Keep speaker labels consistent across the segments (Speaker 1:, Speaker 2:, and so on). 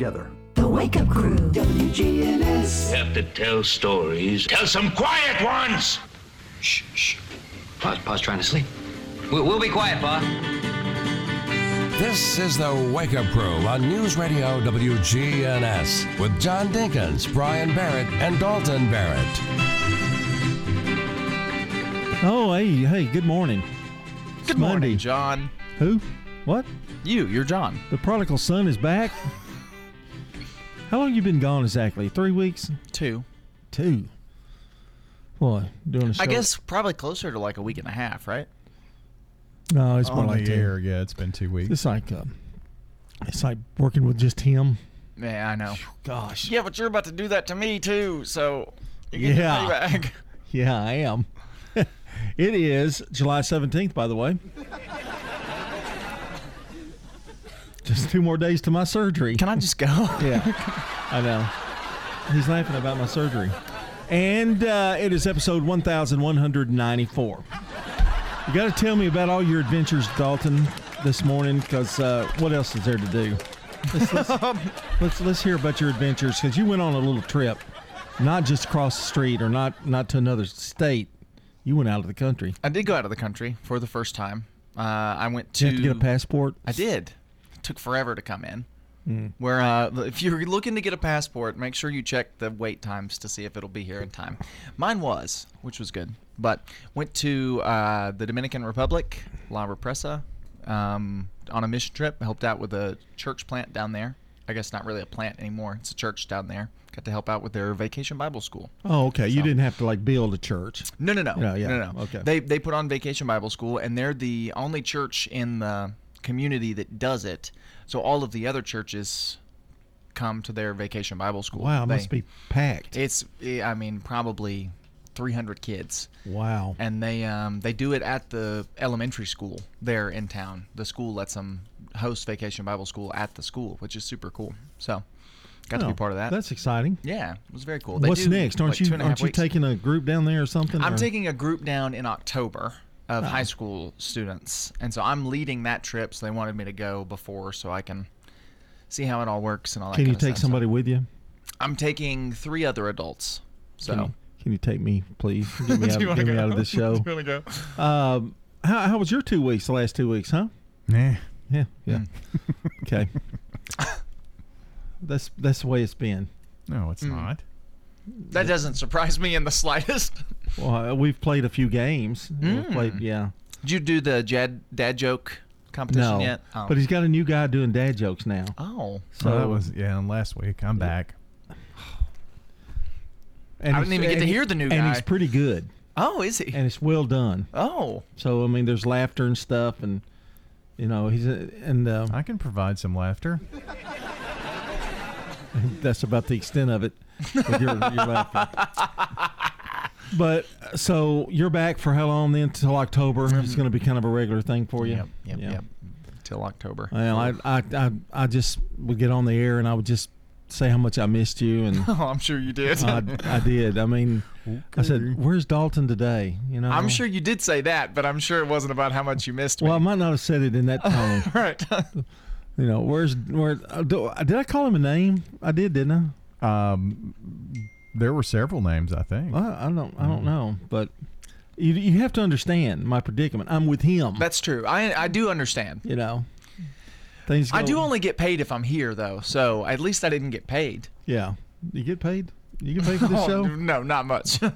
Speaker 1: together.
Speaker 2: The Wake Up Crew, WGNS.
Speaker 3: You have to tell stories. Tell some quiet ones!
Speaker 4: Shh, shh. Pa's, Pa's trying to sleep. We'll, we'll be quiet, Pa.
Speaker 5: This is the Wake Up Crew on News Radio WGNS with John Dinkins, Brian Barrett, and Dalton Barrett.
Speaker 6: Oh, hey, hey, good morning.
Speaker 7: Good
Speaker 6: Monday.
Speaker 7: morning, John.
Speaker 6: Who? What?
Speaker 7: You, you're John.
Speaker 6: The prodigal son is back? How long you been gone exactly? Three weeks?
Speaker 7: Two.
Speaker 6: Two. Boy, doing a show.
Speaker 7: I guess probably closer to like a week and a half, right?
Speaker 6: No, it's more
Speaker 8: On
Speaker 6: like
Speaker 8: the
Speaker 6: two.
Speaker 8: yeah, it's been two weeks.
Speaker 6: It's like uh, it's like working with just him.
Speaker 7: Yeah, I know.
Speaker 6: Gosh.
Speaker 7: Yeah, but you're about to do that to me too, so you get
Speaker 6: Yeah.
Speaker 7: your.
Speaker 6: Yeah, I am. it is July 17th, by the way. Just two more days to my surgery.
Speaker 7: Can I just go?
Speaker 6: Yeah, I know. He's laughing about my surgery. And uh, it is episode 1194. You got to tell me about all your adventures, Dalton, this morning, because uh, what else is there to do? Let's, let's, let's, let's hear about your adventures, because you went on a little trip, not just across the street or not, not to another state. You went out of the country.
Speaker 7: I did go out of the country for the first time. Uh, I went to.
Speaker 6: Did you have to get a passport?
Speaker 7: I did. Took forever to come in.
Speaker 6: Hmm.
Speaker 7: Where uh, if you're looking to get a passport, make sure you check the wait times to see if it'll be here in time. Mine was, which was good. But went to uh, the Dominican Republic, La Represa, um, on a mission trip. Helped out with a church plant down there. I guess not really a plant anymore. It's a church down there. Got to help out with their vacation Bible school.
Speaker 6: Oh, okay. You didn't have to like build a church.
Speaker 7: No, no, no,
Speaker 6: Yeah, yeah.
Speaker 7: no, no.
Speaker 6: Okay.
Speaker 7: They they put on Vacation Bible School, and they're the only church in the community that does it. So all of the other churches come to their Vacation Bible School.
Speaker 6: Wow, it
Speaker 7: They-
Speaker 6: must be packed.
Speaker 7: It's eh, I mean probably 300 kids,
Speaker 6: Wow.
Speaker 7: and they um they do it at the elementary school there in town. The school lets them host Vacation Bible School at the school, which is super cool. So got to
Speaker 6: Oh,
Speaker 7: be part of that.
Speaker 6: That's exciting.
Speaker 7: yeah, it was very cool.
Speaker 6: What's
Speaker 7: do,
Speaker 6: next? Aren't
Speaker 7: like,
Speaker 6: you
Speaker 7: and a half
Speaker 6: aren't you
Speaker 7: weeks.
Speaker 6: taking a group down there or something?
Speaker 7: I'm
Speaker 6: or-
Speaker 7: taking a group down in October of
Speaker 6: Oh.
Speaker 7: high school students, and so I'm leading that trip. So they wanted me to go before, so I can see how it all works and all that.
Speaker 6: Can you
Speaker 7: kinda
Speaker 6: take
Speaker 7: stuff.
Speaker 6: somebody with you?
Speaker 7: I'm taking three other adults. So
Speaker 6: Can you, can you take me, please? Get me, out,
Speaker 7: Do you wanna
Speaker 6: get me out of this show.
Speaker 7: Do you want to go?
Speaker 6: Um, how, how was your two weeks? The last two weeks, huh?
Speaker 8: Nah.
Speaker 6: Yeah, yeah.
Speaker 7: Hmm.
Speaker 6: okay. That's that's the way it's been.
Speaker 8: No, it's not.
Speaker 7: That doesn't surprise me in the slightest.
Speaker 6: Well, uh, we've played a few games. We've
Speaker 7: Hmm.
Speaker 6: played, yeah.
Speaker 7: Did you do the dad dad joke competition
Speaker 6: No,
Speaker 7: yet? Oh.
Speaker 6: but he's got a new guy doing dad jokes now.
Speaker 7: oh,
Speaker 6: So
Speaker 8: So that was yeah. Last week, I'm back.
Speaker 6: and
Speaker 7: I didn't
Speaker 6: he's-
Speaker 7: even get to hear the new guy.
Speaker 6: And he's pretty good,
Speaker 7: oh, is he?
Speaker 6: and it's well done.
Speaker 7: Oh,
Speaker 6: So I mean, there's laughter and stuff, and you know he's and uh,
Speaker 8: I can provide some laughter.
Speaker 6: that's about the extent of it with your, your laughter. But so you're back for how long then? Till October? It's mm-hmm. going to be kind of a regular thing for you.
Speaker 7: yep, yep,
Speaker 6: Yeah.
Speaker 7: yep. Till October.
Speaker 6: Well, I, I I I just would get on the air and I would just say how much I missed you, and
Speaker 7: Oh, I'm sure you did.
Speaker 6: I, I did. I mean, I said, "Where's Dalton today?" You know,
Speaker 7: I'm sure you did say that, but I'm sure it wasn't about how much you missed me.
Speaker 6: Well, I might not have said it in that tone.
Speaker 7: right.
Speaker 6: You know, where's where? uh, do- Did I call him a name? I did, didn't I?
Speaker 8: Um, there were several names, I think.
Speaker 6: Well, I don't. I don't know, but you you have to understand my predicament. I'm with him.
Speaker 7: That's true. I I do understand.
Speaker 6: you know, things.
Speaker 7: I
Speaker 6: go-
Speaker 7: do only get paid if I'm here, though. So at least I didn't get paid.
Speaker 6: Yeah, you get paid. You get paid for this
Speaker 7: Oh,
Speaker 6: show.
Speaker 7: No, not much.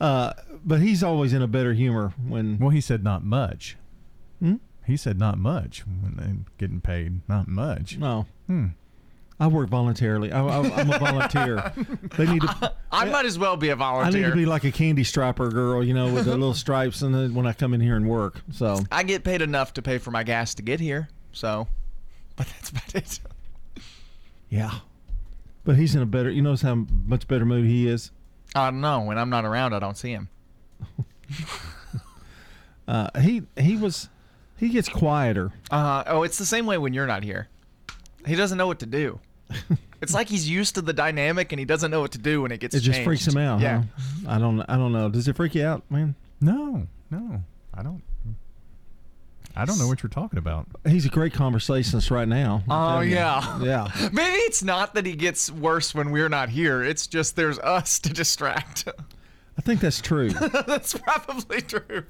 Speaker 6: Uh, but he's always in a better humor when.
Speaker 8: Well, he said not much. He said not much when they getting paid. Not much.
Speaker 6: No.
Speaker 8: Hmm.
Speaker 6: I work voluntarily. I, I, I'm a volunteer. they need to.
Speaker 7: I might as well be a volunteer.
Speaker 6: I need to be like a candy striper girl, you know, with the little stripes, and then when I come in here and work. So
Speaker 7: I get paid enough to pay for my gas to get here. So, but that's about it.
Speaker 6: yeah, but he's in a better. You notice how much better mood he is.
Speaker 7: I don't know. When I'm not around, I don't see him.
Speaker 6: Uh, he he was he gets quieter.
Speaker 7: Uh, oh, it's the same way when you're not here. He doesn't know what to do. it's like he's used to the dynamic and he doesn't know what to do when it gets
Speaker 6: It just freaks him out.
Speaker 7: Yeah.
Speaker 6: huh? I don't I don't know. Does it freak you out, man?
Speaker 8: No, no, I don't. I don't know what you're talking about.
Speaker 6: He's a great conversationalist right now.
Speaker 7: Oh
Speaker 6: telling you.
Speaker 7: yeah.
Speaker 6: Yeah.
Speaker 7: Maybe it's not that he gets worse when we're not here. It's just there's us to distract. Him.
Speaker 6: I think that's true.
Speaker 7: That's probably true.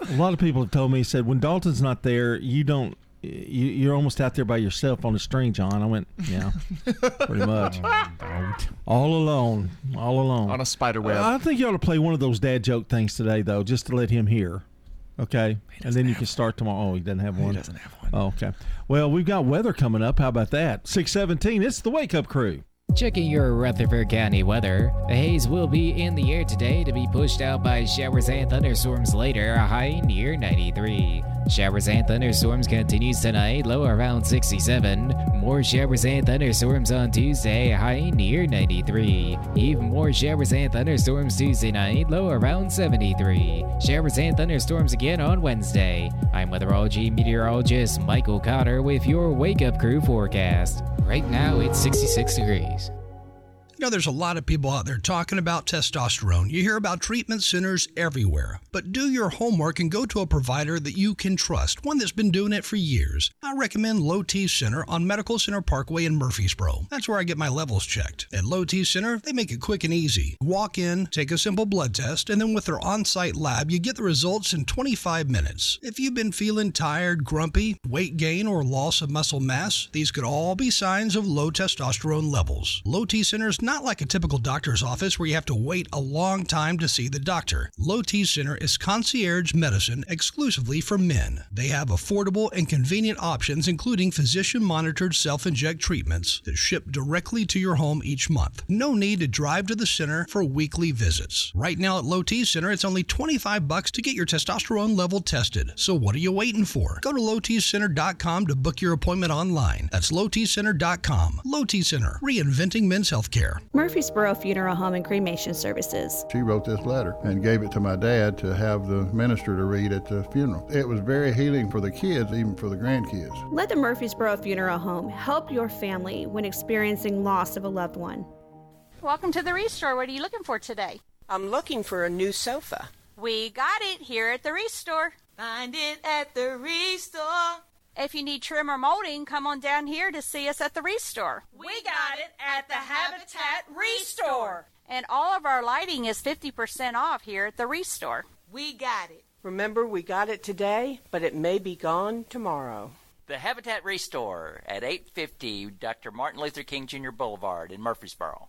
Speaker 6: A lot of people have told me, said, when Dalton's not there, you don't, you, you're almost out there by yourself on the string, John. I went, yeah, pretty much. All alone. All alone.
Speaker 7: On a spider web.
Speaker 6: I think you ought to play one of those dad joke things today, though, just to let him hear. Okay? And then you can start tomorrow. Oh, he doesn't have one.
Speaker 7: He doesn't have one.
Speaker 6: Oh, okay. Well, we've got weather coming up. How about that? 617. It's the Wake Up Crew.
Speaker 9: Checking your Rutherford County weather. The haze will be in the air today to be pushed out by showers and thunderstorms later, a high near 93. Showers and thunderstorms continues tonight, low around 67. More showers and thunderstorms on Tuesday, high near 93. Even more showers and thunderstorms Tuesday night, low around 73. Showers and thunderstorms again on Wednesday. I'm weatherology meteorologist Michael Cotter with your Wake Up Crew forecast. Right now it's 66 degrees.
Speaker 10: You know, there's a lot of people out there talking about testosterone. You hear about treatment centers everywhere. But do your homework and go to a provider that you can trust, one that's been doing it for years. I recommend Low T Center on Medical Center Parkway in Murfreesboro. That's where I get my levels checked. At Low T Center, they make it quick and easy. Walk in, take a simple blood test, and then with their on site lab, you get the results in 25 minutes. If you've been feeling tired, grumpy, weight gain, or loss of muscle mass, these could all be signs of low testosterone levels. Low T Center is not like a typical doctor's office where you have to wait a long time to see the doctor. Low T Center is concierge medicine exclusively for men. They have affordable and convenient options, including physician monitored self inject treatments that ship directly to your home each month. No need to drive to the center for weekly visits. Right now at Low T Center, it's only 25 bucks to get your testosterone level tested. So what are you waiting for? Go to lowtcenter.com to book your appointment online. That's lowtcenter.com. Low T Center, reinventing men's healthcare.
Speaker 11: Murfreesboro Funeral Home and Cremation Services.
Speaker 12: She wrote this letter and gave it to my dad to have the minister to read at the funeral. It was very healing for the kids, even for the grandkids.
Speaker 11: Let the Murfreesboro Funeral Home help your family when experiencing loss of a loved one.
Speaker 13: Welcome to the Restore. What are you looking for today?
Speaker 14: I'm looking for a new sofa.
Speaker 13: We got it here at the Restore.
Speaker 14: Find it at the Restore.
Speaker 13: If you need trim or molding, come on down here to see us at the Restore.
Speaker 14: We got it at the Habitat Restore.
Speaker 13: And all of our lighting is 50% off here at the Restore.
Speaker 14: We got it. Remember, we got it today, but it may be gone tomorrow.
Speaker 15: The Habitat Restore at 850 Dr. Martin Luther King Jr. Boulevard in Murfreesboro.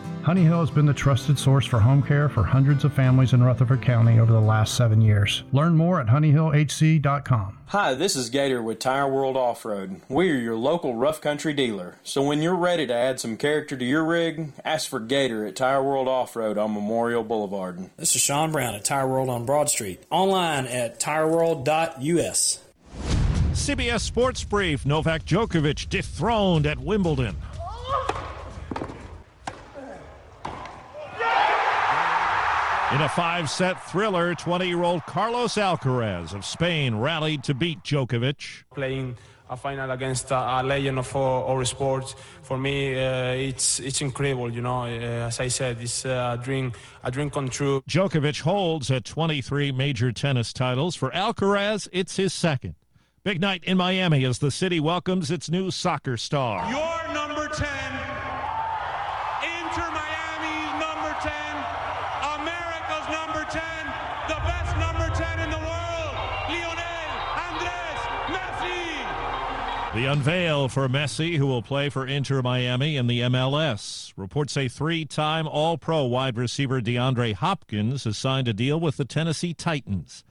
Speaker 16: Honey Hill has been the trusted source for home care for hundreds of families in Rutherford County over the last seven years. Learn more at honeyhillhc.com.
Speaker 17: Hi, this is Gator with Tire World Off Road. We're your local rough country dealer. So when you're ready to add some character to your rig, ask for Gator at Tire World Off Road on Memorial Boulevard.
Speaker 18: This is Sean Brown at Tire World on Broad Street. Online at tireworld.us.
Speaker 19: CBS Sports Brief Novak Djokovic dethroned at Wimbledon. In a five set thriller, 20 year old Carlos Alcaraz of Spain rallied to beat Djokovic.
Speaker 20: Playing a final against a, a legend of all, all sports, for me, uh, it's, it's incredible, you know. Uh, as I said, it's a dream, a dream come true.
Speaker 19: Djokovic holds at 23 major tennis titles. For Alcaraz, it's his second. Big night in Miami as the city welcomes its new soccer star.
Speaker 21: Your number 10, The
Speaker 19: unveil for Messi, who will play for Inter Miami in the MLS. Reports say three time All Pro wide receiver DeAndre Hopkins has signed a deal with the Tennessee Titans.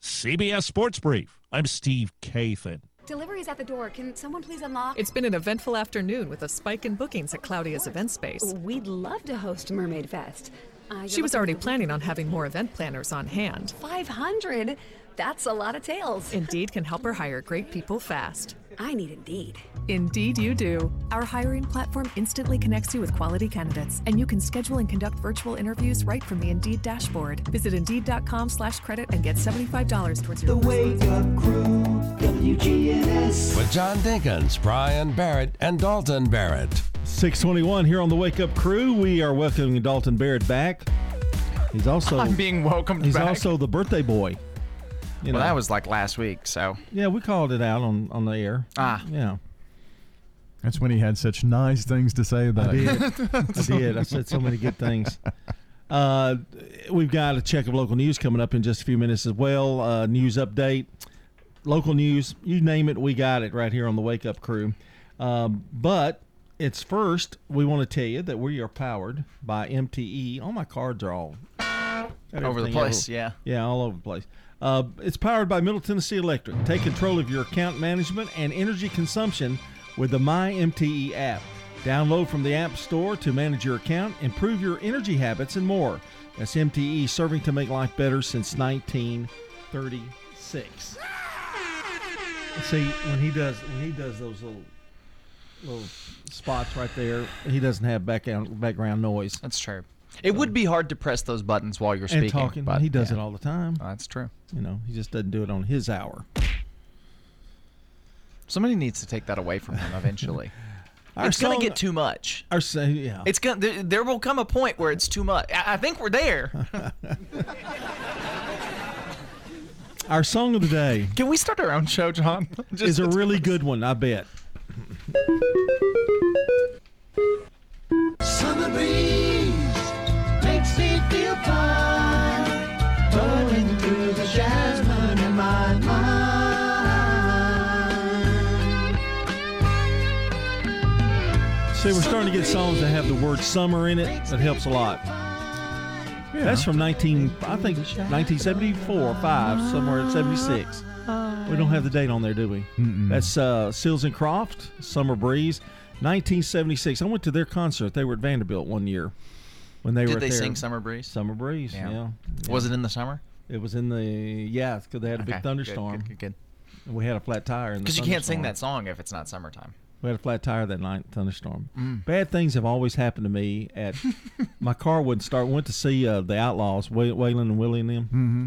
Speaker 19: CBS Sports Brief. I'm Steve Kathan.
Speaker 22: Delivery's at the door. Can someone please unlock?
Speaker 23: It's been an eventful afternoon with a spike in bookings at Claudia's event space.
Speaker 22: We'd love to host Mermaid Fest. Uh,
Speaker 23: she was already planning on having more event planners on hand.
Speaker 22: 500? That's a lot of tails.
Speaker 23: Indeed can help her hire great people fast.
Speaker 24: I need Indeed.
Speaker 23: Indeed, you do. Our hiring platform instantly connects you with quality candidates, and you can schedule and conduct virtual interviews right from the Indeed dashboard. Visit Indeed.com slash credit and get $75 towards your
Speaker 25: The Wake Up Crew, WGNS. With John Dinkins, Brian Barrett, and Dalton Barrett.
Speaker 6: 621 here on the Wake Up Crew. We are welcoming Dalton Barrett back. He's also
Speaker 7: I'm being welcomed
Speaker 6: He's
Speaker 7: back.
Speaker 6: also the birthday boy. You
Speaker 7: well,
Speaker 6: know.
Speaker 7: that was like last week, so
Speaker 6: Yeah, we called it out on on the air.
Speaker 7: Ah.
Speaker 6: yeah.
Speaker 8: That's when he had such nice things to say about
Speaker 6: I
Speaker 8: you.
Speaker 6: did. I did. I said so many good things. Uh, we've got a check of local news coming up in just a few minutes as well. Uh, news update, local news, you name it, we got it right here on the Wake Up Crew. Um, but it's first, we want to tell you that we are powered by MTE. All my cards are all
Speaker 7: Over the place,
Speaker 6: over-
Speaker 7: yeah.
Speaker 6: Yeah, all over the place. Uh, it's powered by Middle Tennessee Electric. Take control of your account management and energy consumption with the My MTE app. Download from the App Store to manage your account, improve your energy habits, and more. That's MTE serving to make life better since 1936. See, when he does when he does those little little spots right there, he doesn't have background background noise.
Speaker 7: That's true. It would be hard to press those buttons while you're speaking.
Speaker 6: and
Speaker 7: speaking.
Speaker 6: talking.
Speaker 7: but
Speaker 6: he does
Speaker 7: yeah.
Speaker 6: it all the time.
Speaker 7: Uh, that's true.
Speaker 6: You know, he just doesn't do it on his hour.
Speaker 7: Somebody needs to take that away from him eventually. It's gonna get too much.
Speaker 6: Our sa- yeah.
Speaker 7: It's gonna. There, there will come a point where it's too much. I, I think we're there.
Speaker 6: Our song of the day
Speaker 7: Can we start our own show, John?
Speaker 6: is a really good one, I bet.
Speaker 25: Summer breeze
Speaker 6: See, we're starting to get songs that have the word summer in it. That helps a lot. That's from 19, I think 1974, 5, somewhere in 76. We don't have the date on there, do we?
Speaker 8: Mm-mm.
Speaker 6: That's uh, Seals and Croft, Summer Breeze, 1976. I went to their concert. They were at Vanderbilt one year when they
Speaker 7: Did
Speaker 6: were.
Speaker 7: they
Speaker 6: at their-
Speaker 7: sing Summer Breeze?
Speaker 6: Summer Breeze.
Speaker 7: Yeah.
Speaker 6: Yeah.
Speaker 7: Was it in the summer?
Speaker 6: It was in the yeah, because they had a
Speaker 7: Okay,
Speaker 6: big thunderstorm.
Speaker 7: good, good, good.
Speaker 6: And we had a flat tire in the
Speaker 7: Because you can't sing that song if it's not summertime.
Speaker 6: We had a flat tire that night, thunderstorm.
Speaker 7: Mm.
Speaker 6: Bad things have always happened to me. At my car wouldn't start. Went to see uh, the Outlaws, Way- Waylon and Willie and them.
Speaker 8: Mm-hmm.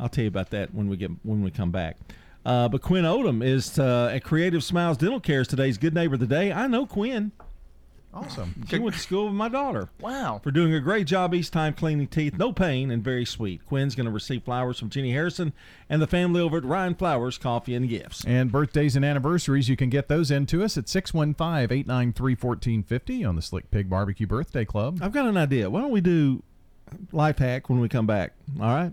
Speaker 6: I'll tell you about that when we get when we come back. Uh, but Quinn Odom is uh, at Creative Smiles Dental Care is today's Good Neighbor of the Day. I know Quinn.
Speaker 8: Awesome.
Speaker 6: She went to school with my daughter.
Speaker 7: Wow.
Speaker 6: For doing a great job each time cleaning teeth, no pain, and very sweet. Quinn's going to receive flowers from Jenny Harrison and the family over at Ryan Flowers Coffee and Gifts.
Speaker 8: And birthdays and anniversaries, you can get those into us at 615 893 1450 on the Slick Pig Barbecue Birthday Club.
Speaker 6: I've got an idea. Why don't we do life hack when we come back? All right.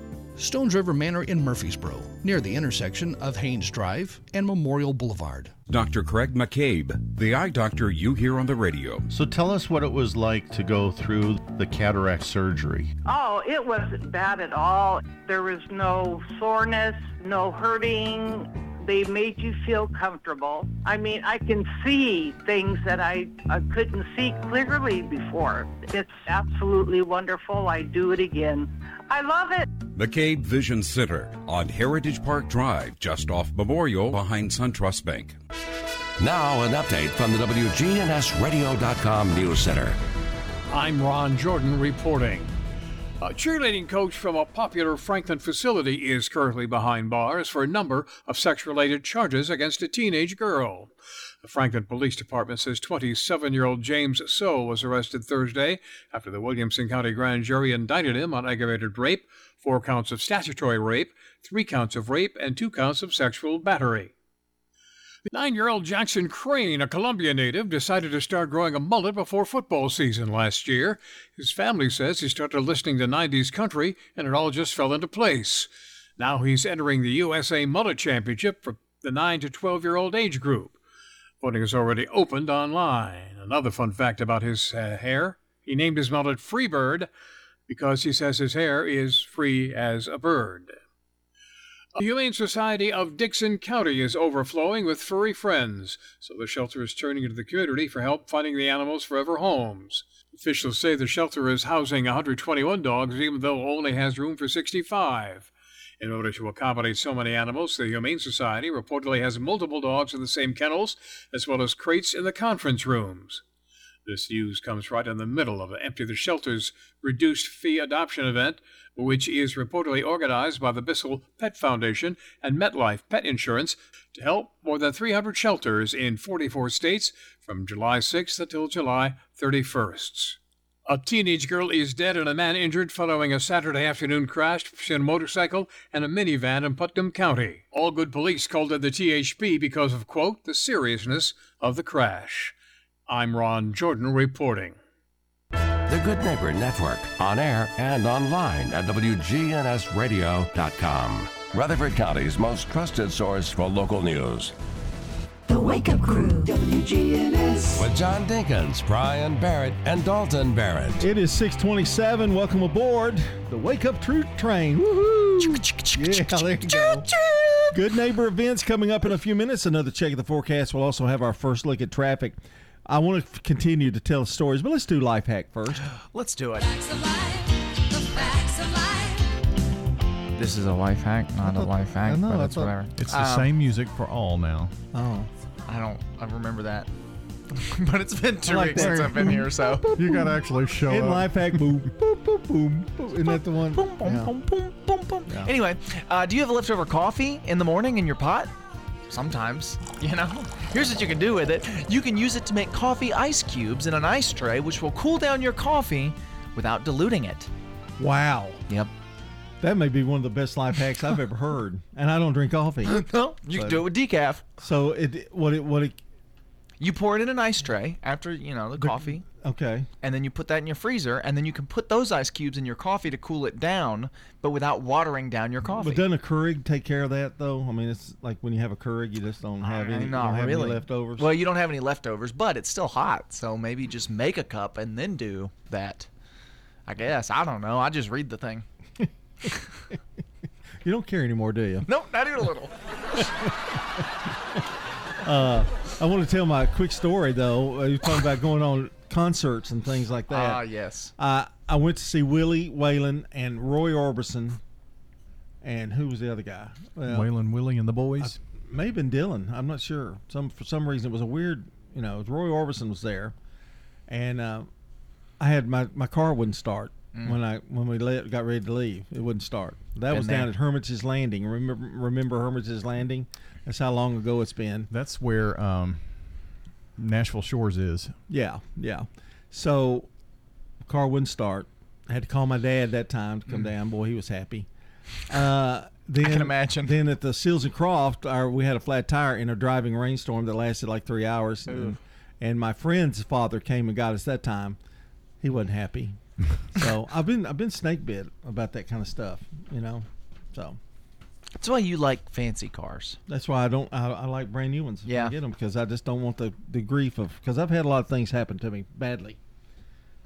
Speaker 10: Stones River Manor in Murfreesboro, near the intersection of Haynes Drive and Memorial Boulevard.
Speaker 5: Dr. Craig McCabe, the eye doctor you hear on the radio.
Speaker 26: So tell us what it was like to go through the cataract surgery.
Speaker 27: Oh, it wasn't bad at all. There was no soreness, no hurting. They made you feel comfortable. I mean, I can see things that I, I couldn't see clearly before. It's absolutely wonderful. I do it again. I love it.
Speaker 5: McCabe Vision Center on Heritage Park Drive, just off Memorial behind SunTrust Bank.
Speaker 25: Now, an update from the WGNSradio.com News Center.
Speaker 28: I'm Ron Jordan reporting. A cheerleading coach from a popular Franklin facility is currently behind bars for a number of sex related charges against a teenage girl. The Franklin Police Department says 27 year old James So was arrested Thursday after the Williamson County Grand Jury indicted him on aggravated rape, four counts of statutory rape, three counts of rape, and two counts of sexual battery. Nine year old Jackson Crane, a Columbia native, decided to start growing a mullet before football season last year. His family says he started listening to 90s country and it all just fell into place. Now he's entering the USA Mullet Championship for the 9 to 12 year old age group. Voting has already opened online. Another fun fact about his uh, hair he named his mullet Freebird because he says his hair is free as a bird. The Humane Society of Dickson County is overflowing with furry friends, so the shelter is turning to the community for help finding the animals forever homes. Officials say the shelter is housing 121 dogs, even though only has room for 65. In order to accommodate so many animals, the Humane Society reportedly has multiple dogs in the same kennels, as well as crates in the conference rooms. This news comes right in the middle of the Empty the Shelter's reduced fee adoption event, which is reportedly organized by the Bissell Pet Foundation and MetLife Pet Insurance to help more than 300 shelters in 44 states from July 6th until July 31st. A teenage girl is dead and a man injured following a Saturday afternoon crash between a motorcycle and a minivan in Putnam County. Algood police called it the THP because of, quote, the seriousness of the crash. I'm Ron Jordan reporting.
Speaker 5: The Good Neighbor Network, on air and online at WGNSradio.com. Rutherford County's most trusted source for local news.
Speaker 25: The Wake Up Crew, WGNS.
Speaker 5: With John Dinkins, Brian Barrett, and Dalton Barrett.
Speaker 6: It is 627. Welcome aboard the Wake Up Truth Train. Woohoo! Yeah, there you go. Good neighbor events coming up in a few minutes. Another check of the forecast. We'll also have our first look at traffic. I want to continue to tell stories, but let's do life hack first.
Speaker 7: Let's do it. This is a life hack, not a life hack,
Speaker 8: no,
Speaker 7: but
Speaker 8: I
Speaker 7: it's
Speaker 8: thought-
Speaker 7: whatever.
Speaker 8: It's the
Speaker 7: Um,
Speaker 8: same music for all now.
Speaker 6: Oh.
Speaker 7: I don't. I remember that. but it's been two
Speaker 6: I like
Speaker 7: weeks
Speaker 6: that.
Speaker 7: since I've been here, so
Speaker 8: You got to actually show it.
Speaker 6: In
Speaker 8: up.
Speaker 6: life hack, boom, boom, boom, boom, boom. Isn't that the one?
Speaker 7: Boom, boom,
Speaker 6: Yeah.
Speaker 7: boom, boom, boom, boom.
Speaker 6: Yeah.
Speaker 7: Anyway, uh, do you have leftover coffee in the morning in your pot? Sometimes, you know. Here's what you can do with it. You can use it to make coffee ice cubes in an ice tray, which will cool down your coffee without diluting it.
Speaker 6: Wow.
Speaker 7: Yep.
Speaker 6: That may be one of the best life hacks I've ever heard. And I don't drink coffee.
Speaker 7: no, you can do it with decaf.
Speaker 6: So it what it what it
Speaker 7: You pour it in an ice tray after you know the coffee,
Speaker 6: okay.
Speaker 7: and then you put that in your freezer, and then you can put those ice cubes in your coffee to cool it down, but without watering down your coffee.
Speaker 6: But doesn't a Keurig take care of that though? I mean, it's like when you have a Keurig, you just don't have any,
Speaker 7: Not
Speaker 6: don't have
Speaker 7: really.
Speaker 6: any leftovers.
Speaker 7: Well, you don't have any leftovers, but it's still hot, so maybe just make a cup and then do that. I guess I don't know. I just read the thing.
Speaker 6: you don't care anymore, do you?
Speaker 7: Nope, not even a little.
Speaker 6: Uh, I want to tell my quick story though. Uh, You're talking about going on concerts and things like that.
Speaker 7: Ah, yes.
Speaker 6: Uh, I went to see Willie Waylon and Roy Orbison, and who was the other guy? Well,
Speaker 8: Waylon Willie and the boys.
Speaker 6: may have been Dylan. I'm not sure. Some for some reason it was a weird. You know, Roy Orbison was there, and uh, I had my my car wouldn't start
Speaker 7: Mm.
Speaker 6: when I when we let, got ready to leave. It wouldn't start. That
Speaker 7: Been
Speaker 6: was down at Hermitage's Landing. Remember remember Hermitage's Landing? That's how long ago it's been.
Speaker 8: That's where um, Nashville Shores is.
Speaker 6: Yeah, yeah. So, car wouldn't start. I had to call my dad that time to come down. Boy, he was happy. Uh, then,
Speaker 7: can imagine.
Speaker 6: Then at the Seals and Croft, our, we had a flat tire in a driving rainstorm that lasted like three hours. And, and my friend's father came and got us that time. He wasn't happy. So I've been I've been snake bit about that kind of stuff, you know. So
Speaker 7: That's why you like fancy cars.
Speaker 6: that's why I don't. I, I like brand new ones. when I
Speaker 7: Yeah.
Speaker 6: get them because I just don't want the the grief of because I've had a lot of things happen to me badly.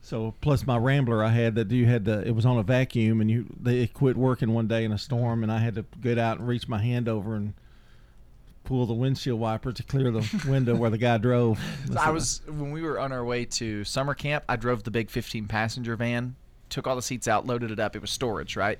Speaker 6: So plus my Rambler I had that you had to it was on a vacuum and you they it quit working one day in a storm and I had to get out and reach my hand over and pull the windshield wiper to clear the window where the guy drove.
Speaker 7: So I was when we were on our way to summer camp. I drove the big 15 passenger van, took all the seats out, loaded it up. It was storage, right?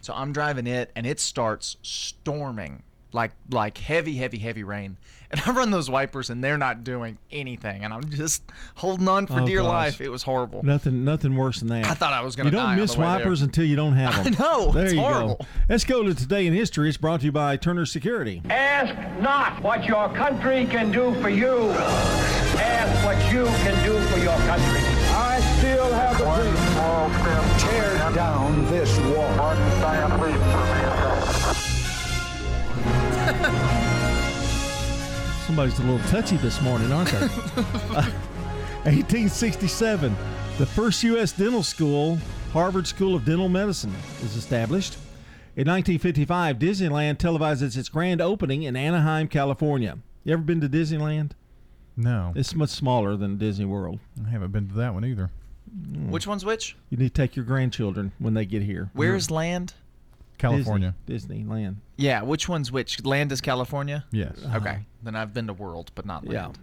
Speaker 7: So I'm driving it, and it starts storming like like heavy, heavy, heavy rain. And I run those wipers, and they're not doing anything. And I'm just holding on for
Speaker 6: Oh,
Speaker 7: dear
Speaker 6: gosh.
Speaker 7: life. It was horrible.
Speaker 6: Nothing, nothing worse than that.
Speaker 7: I thought I was gonna
Speaker 6: You don't
Speaker 7: die
Speaker 6: miss
Speaker 7: the way there.
Speaker 6: wipers until you don't have them.
Speaker 7: I know,
Speaker 6: There
Speaker 7: it's
Speaker 6: you
Speaker 7: horrible.
Speaker 6: go. Let's go to today in history. It's brought to you by Turner Security.
Speaker 29: Ask not what your country can do for you. Ask what you can do for your country. I still have a dream. Tear down this wall.
Speaker 6: Somebody's a little touchy this morning, aren't they? Uh, 1867, the first U.S. dental school, Harvard School of Dental Medicine, is established. In 1955, Disneyland televises its grand opening in Anaheim, California. You ever been to Disneyland?
Speaker 8: No.
Speaker 6: It's much smaller than Disney World.
Speaker 8: I haven't been to that one either.
Speaker 7: Which one's which?
Speaker 6: You need to take your grandchildren when they get here.
Speaker 7: Where's land?
Speaker 8: California.
Speaker 6: Disney, Disneyland.
Speaker 7: Yeah, which one's which? Land is California?
Speaker 8: Yes.
Speaker 7: Okay. Uh-huh. Then I've been to World, but not
Speaker 6: Yeah.
Speaker 7: Land.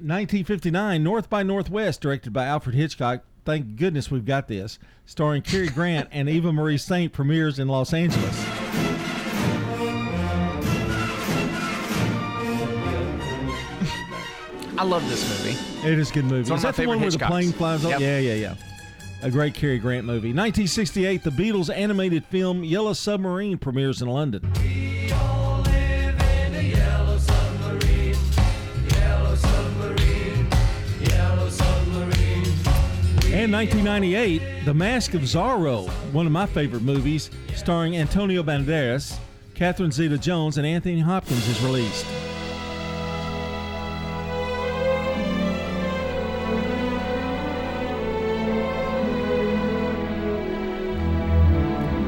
Speaker 6: 1959, North by Northwest, directed by Alfred Hitchcock. Thank goodness we've got this. Starring Cary Grant and Eva Marie Saint, premieres in Los Angeles.
Speaker 7: I love this movie.
Speaker 6: It is a good movie.
Speaker 7: It's one
Speaker 6: is
Speaker 7: of
Speaker 6: that
Speaker 7: my
Speaker 6: the one where
Speaker 7: favorite
Speaker 6: the plane flies off?
Speaker 7: Yep.
Speaker 6: Yeah, yeah, yeah. A great Cary Grant movie. 1968, the Beatles animated film Yellow Submarine premieres in London. And 1998, The Mask of Zorro, one of my favorite movies, starring Antonio Banderas, Catherine Zeta-Jones, and Anthony Hopkins, is released.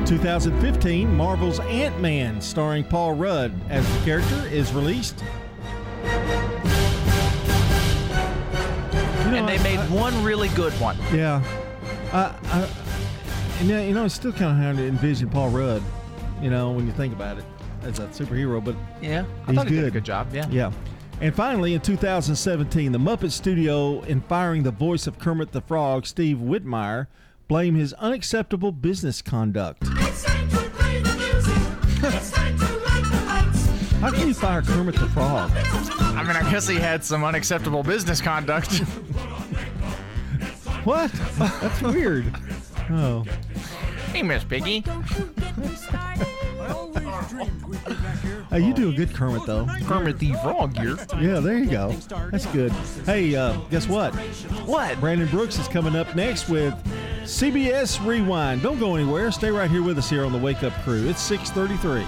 Speaker 6: Two thousand fifteen, Marvel's Ant-Man, starring Paul Rudd as the character, is released.
Speaker 7: and they made one really good one.
Speaker 6: Yeah. I, I, you know, it's still kind of hard to envision Paul Rudd, you know, when you think about it as a superhero, but
Speaker 7: Yeah, I
Speaker 6: he's
Speaker 7: thought he
Speaker 6: good.
Speaker 7: did a good job. Yeah.
Speaker 6: Yeah. And finally, in 2017, the Muppet Studio, in firing the voice of Kermit the Frog, Steve Whitmire, blame his unacceptable business conduct. How can you fire Kermit the Frog?
Speaker 7: I mean, I guess he had some unacceptable business conduct.
Speaker 6: What? That's weird. Oh.
Speaker 7: hey, Miss Piggy.
Speaker 6: Hey, you do a good Kermit though.
Speaker 7: Kermit the Frog here.
Speaker 6: Yeah, there you go. That's good. Hey, uh, guess what?
Speaker 7: What?
Speaker 6: Brandon Brooks is coming up next with CBS Rewind. Don't go anywhere. Stay right here with us here on the Wake Up Crew. It's 633.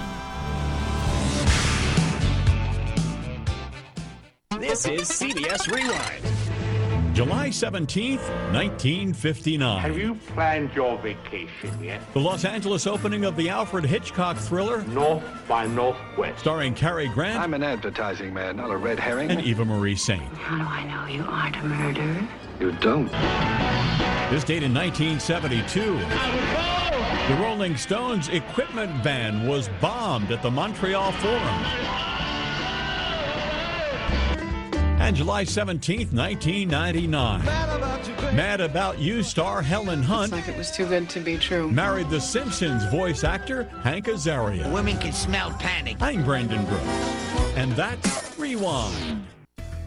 Speaker 30: This is CBS Rewind. July 17th, 1959.
Speaker 31: Have you planned your vacation yet?
Speaker 30: The Los Angeles opening of the Alfred Hitchcock thriller
Speaker 31: North by Northwest.
Speaker 30: starring Cary Grant
Speaker 32: I'm an advertising man, not a red herring.
Speaker 30: and Eva Marie Saint.
Speaker 32: How do I know you aren't a murderer? You don't.
Speaker 30: This date in 1972. The Rolling Stones equipment van was bombed at the Montreal Forum. And July 17th, 1999. Mad About You star Helen Hunt
Speaker 33: Like it was too good to be true.
Speaker 30: married the Simpsons voice actor Hank Azaria.
Speaker 33: Women can smell panic.
Speaker 30: I'm Brandon Brooks. And that's Rewind.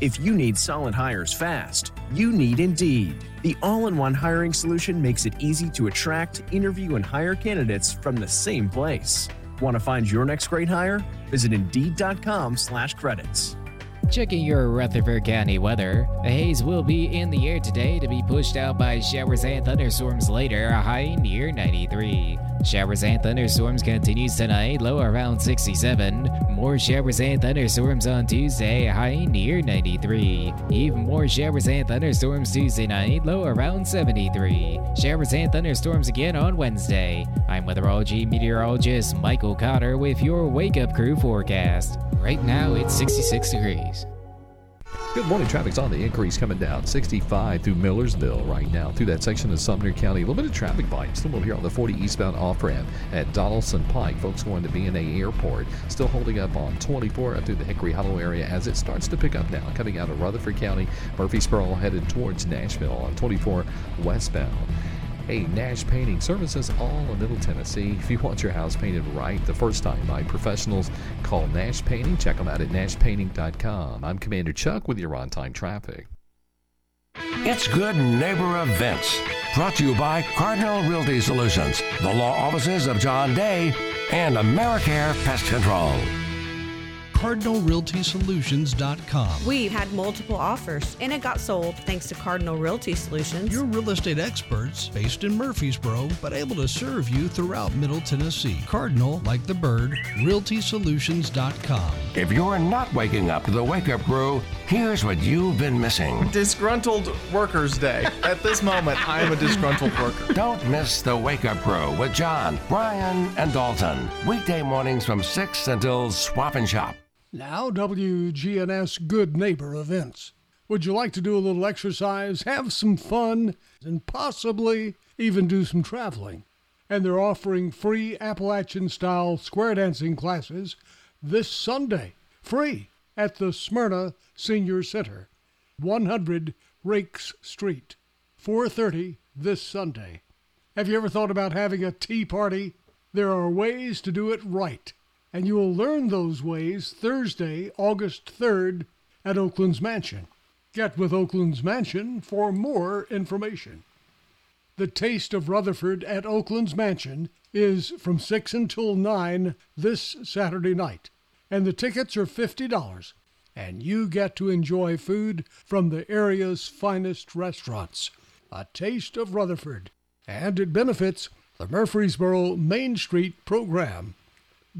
Speaker 34: If you need solid hires fast, you need Indeed. The all in one hiring solution makes it easy to attract, interview, and hire candidates from the same place. Want to find your next great hire? Visit Indeed.com slash credits.
Speaker 9: Checking your Rutherford County weather. A haze will be in the air today to be pushed out by showers and thunderstorms later, a high near 93. Showers and thunderstorms continues tonight, low around 67. More showers and thunderstorms on Tuesday, high near 93. Even more showers and thunderstorms Tuesday night, low around 73. Showers and thunderstorms again on Wednesday. I'm weatherology meteorologist Michael Cotter with your Wake Up Crew forecast. Right now it's 66 degrees.
Speaker 35: Good morning. Traffic's on the increase coming down 65 through Millersville right now through that section of Sumner County. A little bit of traffic volume still over here on the 40 eastbound off ramp at Donaldson Pike. Folks going to BNA Airport still holding up on 24 up through the Hickory Hollow area as it starts to pick up now. Coming out of Rutherford County, Murfreesboro headed towards Nashville on 24 westbound. Hey, Nash Painting Services all in Middle Tennessee. If you want your house painted right the first time by professionals, call Nash Painting. Check them out at nashpainting.com. I'm Commander Chuck with your on time traffic.
Speaker 5: It's Good Neighbor Events, brought to you by Cardinal Realty Solutions, the law offices of John Day, and AmeriCare Pest Control.
Speaker 10: CardinalRealtySolutions.com.
Speaker 13: We've had multiple offers and it got sold thanks to Cardinal Realty Solutions.
Speaker 10: Your real estate experts based in Murfreesboro, but able to serve you throughout Middle Tennessee. Cardinal, like the bird, RealtySolutions.com.
Speaker 5: If you're not waking up to the wake up crew, here's what you've been missing.
Speaker 7: Disgruntled Workers Day. At this moment, I am a disgruntled worker.
Speaker 5: Don't miss the Wake Up Crew with John, Brian, and Dalton. Weekday mornings from 6 until Swap and Shop.
Speaker 36: Now, WGNS Good Neighbor events. Would you like to do a little exercise, have some fun, and possibly even do some traveling? And they're offering free Appalachian style square dancing classes this Sunday, free at the Smyrna Senior Center, 100 Rakes Street, 4:30 this Sunday. Have you ever thought about having a tea party? There are ways to do it right, and you will learn those ways Thursday, August 3rd at Oakland's Mansion. Get with Oakland's Mansion for more information. The Taste of Rutherford at Oakland's Mansion is from 6 until 9 this Saturday night, and the tickets are $50, and you get to enjoy food from the area's finest restaurants. A Taste of Rutherford, and it benefits the Murfreesboro Main Street program.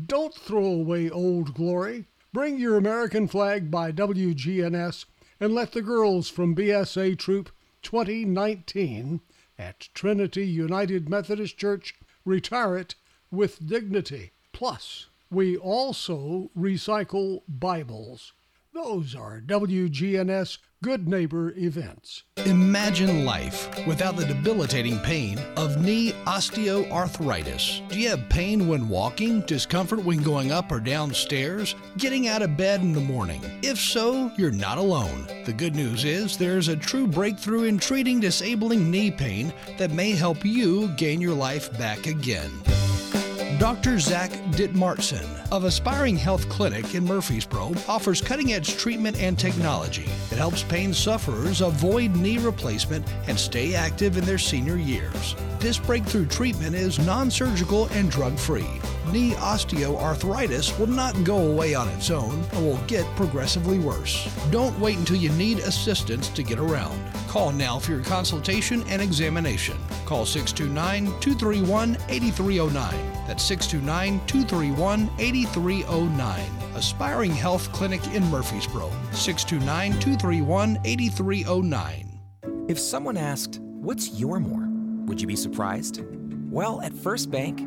Speaker 36: Don't throw away old glory. Bring your American flag by WGNS and let the girls from BSA Troop 2019 at Trinity United Methodist Church retire it with dignity. Plus, we also recycle Bibles. Those are WGNS Good Neighbor events.
Speaker 10: Imagine life without the debilitating pain of knee osteoarthritis. Do you have pain when walking, discomfort when going up or down stairs, getting out of bed in the morning? If so, you're not alone. The good news is there's a true breakthrough in treating disabling knee pain that may help you gain your life back again. Dr. Zach Dittmartson of Aspiring Health Clinic in Murfreesboro offers cutting edge treatment and technology that helps pain sufferers avoid knee replacement and stay active in their senior years. This breakthrough treatment is non surgical and drug free. Knee osteoarthritis will not go away on its own and will get progressively worse. Don't wait until you need assistance to get around. Call now for your consultation and examination. Call 629 231 8309. That's 629 231 8309. Aspiring Health Clinic in Murfreesboro. 629 231 8309.
Speaker 34: If someone asked, What's your more? Would you be surprised? Well, at First Bank,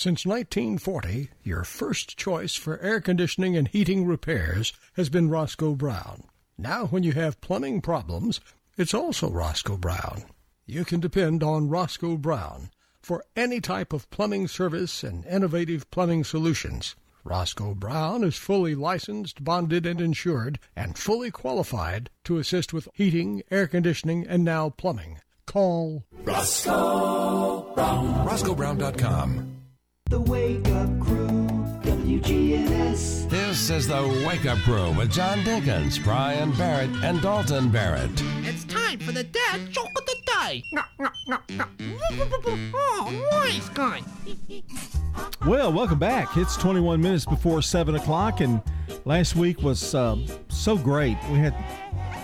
Speaker 36: Since 1940, your first choice for air conditioning and heating repairs has been Roscoe Brown. Now, when you have plumbing problems, it's also Roscoe Brown. You can depend on Roscoe Brown for any type of plumbing service and innovative plumbing solutions. Roscoe Brown is fully licensed, bonded, and insured, and fully qualified to assist with heating, air conditioning, and now plumbing. Call
Speaker 25: Roscoe Brown.
Speaker 5: RoscoeBrown.com.
Speaker 25: The Wake Up Crew, WGNS.
Speaker 5: This is the Wake Up Crew with John Dinkins, Brian Barrett, and Dalton Barrett.
Speaker 37: It's time for the dad joke of the day. Oh, nice guy.
Speaker 6: Well, welcome back. It's 21 minutes before 7 o'clock, and last week was uh, so great. We had,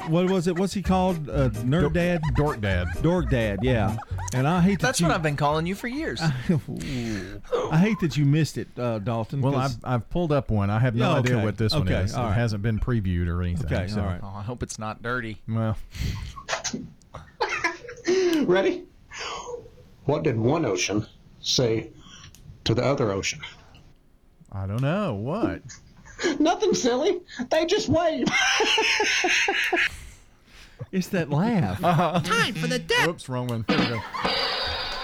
Speaker 6: what was it? What's he called? Uh, Nerd Dad?
Speaker 8: Dork Dad.
Speaker 6: Dork Dad, yeah. And I hate that
Speaker 7: That's
Speaker 6: you,
Speaker 7: what I've been calling you for years.
Speaker 6: I hate that you missed it, uh, Dalton.
Speaker 8: Well, I've, I've pulled up one. I have no
Speaker 6: Yeah,
Speaker 8: idea what this one is.
Speaker 6: all
Speaker 8: It
Speaker 6: right.
Speaker 8: hasn't been previewed or anything.
Speaker 6: Okay,
Speaker 8: so.
Speaker 6: all right.
Speaker 7: Oh, I hope it's not dirty.
Speaker 8: Well,
Speaker 38: Ready? What did one ocean say to the other ocean?
Speaker 8: I don't know. What?
Speaker 38: Nothing silly. They just wave.
Speaker 6: it's that laugh.
Speaker 37: Time for the dad.
Speaker 8: Oops, wrong one. There we go.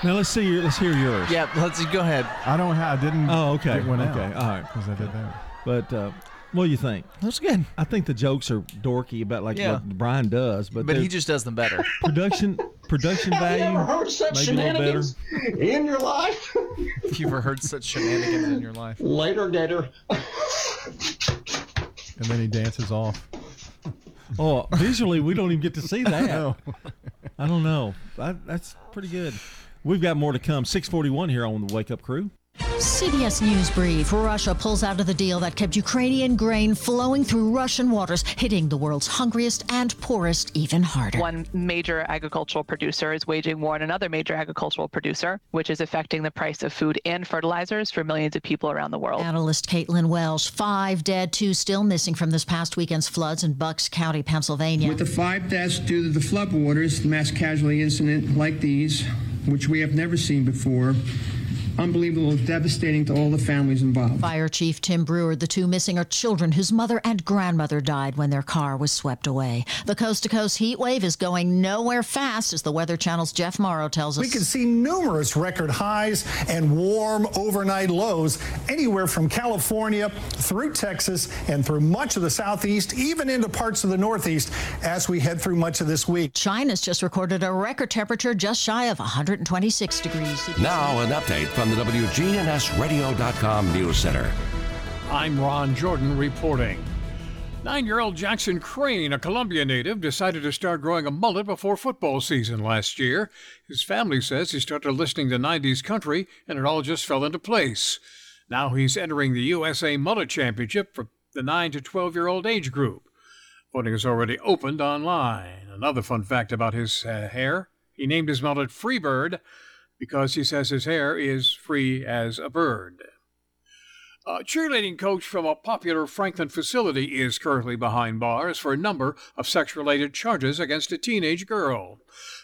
Speaker 6: Now let's see your, let's hear yours.
Speaker 7: Yeah, let's go ahead.
Speaker 8: I don't have. I didn't.
Speaker 6: Oh, okay.
Speaker 8: Get one
Speaker 6: okay.
Speaker 8: out
Speaker 6: All right.
Speaker 8: because I did that.
Speaker 6: But uh, what do you think?
Speaker 7: That's good.
Speaker 6: I think the jokes are dorky about like
Speaker 7: Yeah.
Speaker 6: what Brian does, but,
Speaker 7: But he just does them better.
Speaker 6: production production
Speaker 38: Have you
Speaker 6: value
Speaker 38: ever heard such
Speaker 6: maybe a little better.
Speaker 38: shenanigans in your life?
Speaker 7: If you've ever heard such shenanigans in your life.
Speaker 38: Later, Gator.
Speaker 8: And then he dances off.
Speaker 6: Oh, visually we don't even get to see that.
Speaker 8: No.
Speaker 6: I don't know. That, that's pretty good. We've got more to come. 641 here on the Wake Up Crew.
Speaker 39: CBS News brief. Russia pulls out of the deal that kept Ukrainian grain flowing through Russian waters, hitting the world's hungriest and poorest even harder.
Speaker 40: One major agricultural producer is waging war on another major agricultural producer, which is affecting the price of food and fertilizers for millions of people around the world.
Speaker 39: Analyst Caitlin Welsh, five dead, two still missing from this past weekend's floods in Bucks County, Pennsylvania.
Speaker 41: With the five deaths due to the floodwaters, mass casualty incident like these, which we have never seen before, unbelievable, devastating to all the families involved.
Speaker 39: Fire Chief Tim Brewer, the two missing are children whose mother and grandmother died when their car was swept away. The coast to coast heat wave is going nowhere fast, as the Weather Channel's Jeff Morrow tells us.
Speaker 42: We can see numerous record highs and warm overnight lows anywhere from California through Texas and through much of the southeast, even into parts of the northeast as we head through much of this week.
Speaker 39: China's just recorded a record temperature just shy of 126 degrees.
Speaker 5: Now, an update from the WGNSradio.com News Center.
Speaker 28: I'm Ron Jordan reporting. Nine year old Jackson Crane, a Columbia native, decided to start growing a mullet before football season last year. His family says he started listening to 90s country and it all just fell into place. Now he's entering the USA Mullet Championship for the 9 to 12 year old age group. Voting has already opened online. Another fun fact about his uh, hair he named his mullet Freebird because he says his hair is free as a bird. A cheerleading coach from a popular Franklin facility is currently behind bars for a number of sex related charges against a teenage girl.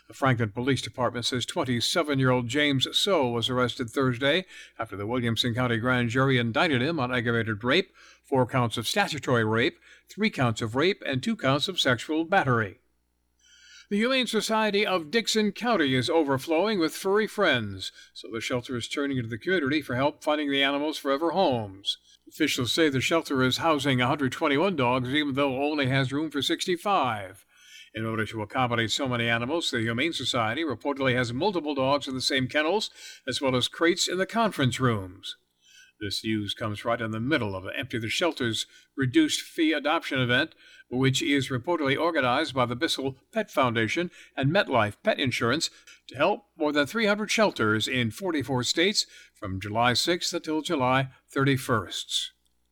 Speaker 28: The Franklin Police Department says 27 year old James So was arrested Thursday after the Williamson County Grand Jury indicted him on aggravated rape, four counts of statutory rape, three counts of rape, and two counts of sexual battery. The Humane Society of Dickson County is overflowing with furry friends, so the shelter is turning to the community for help finding the animals forever homes. Officials say the shelter is housing 121 dogs, even though it only has room for 65. In order to accommodate so many animals, the Humane Society reportedly has multiple dogs in the same kennels, as well as crates in the conference rooms. This news comes right in the middle of the Empty the Shelters reduced fee adoption event which is reportedly organized by the Bissell Pet Foundation and MetLife Pet Insurance to help more than 300 shelters in 44 states from July 6th until July 31st.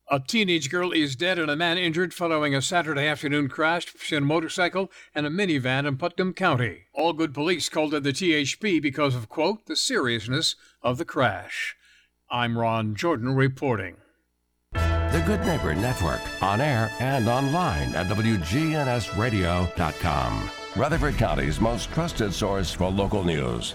Speaker 28: A teenage girl is dead and a man injured following a Saturday afternoon crash between a motorcycle and a minivan in Putnam County. Algood police called in the THP because of, quote, the seriousness of the crash. I'm Ron Jordan reporting.
Speaker 5: The Good Neighbor Network, on air and online at WGNSradio.com. Rutherford County's most trusted source for local news.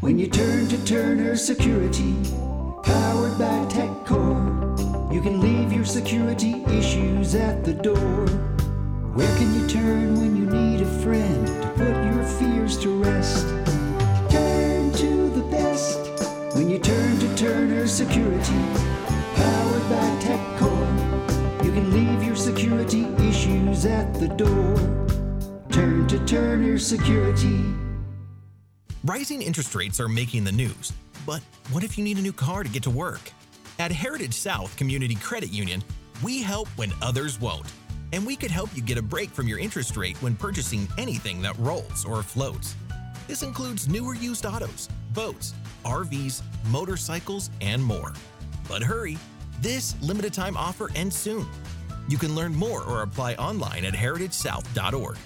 Speaker 25: When you turn to Turner Security, powered by TechCore, you can leave your security issues at the door. Where can you turn when you need a friend to put your fears to rest? Turn to the best when you turn to Turner Security, powered by TechCore. You can leave your security issues at the door. Turn to Turner Security.
Speaker 43: Rising interest rates are making the news, but what if you need a new car to get to work? At Heritage South Community Credit Union, we help when others won't. And we could help you get a break from your interest rate when purchasing anything that rolls or floats. This includes newer used autos, boats, RVs, motorcycles, and more. But hurry, this limited time offer ends soon. You can learn more or apply online at heritagesouth.org.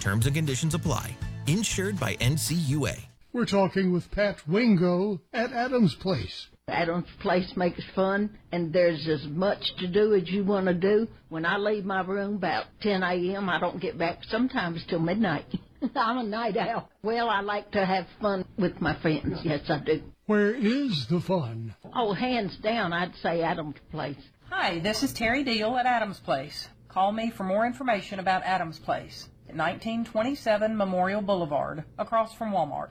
Speaker 43: Terms and conditions apply. Insured by NCUA.
Speaker 36: We're talking with Pat Wingo at Adams Place.
Speaker 25: Adams Place makes fun, and there's as much to do as you want to do. When I leave my room about 10 a.m., I don't get back sometimes till midnight. I'm a night owl. Well, I like to have fun with my friends. Yes, I do.
Speaker 36: Where is the fun?
Speaker 25: Oh, hands down, I'd say Adams Place.
Speaker 44: Hi, this is Terry Deal at Adams Place. Call me for more information about Adams Place at 1927 Memorial Boulevard, across from Walmart.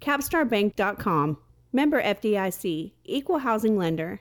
Speaker 45: capstarbank.com. Member FDIC, Equal Housing Lender.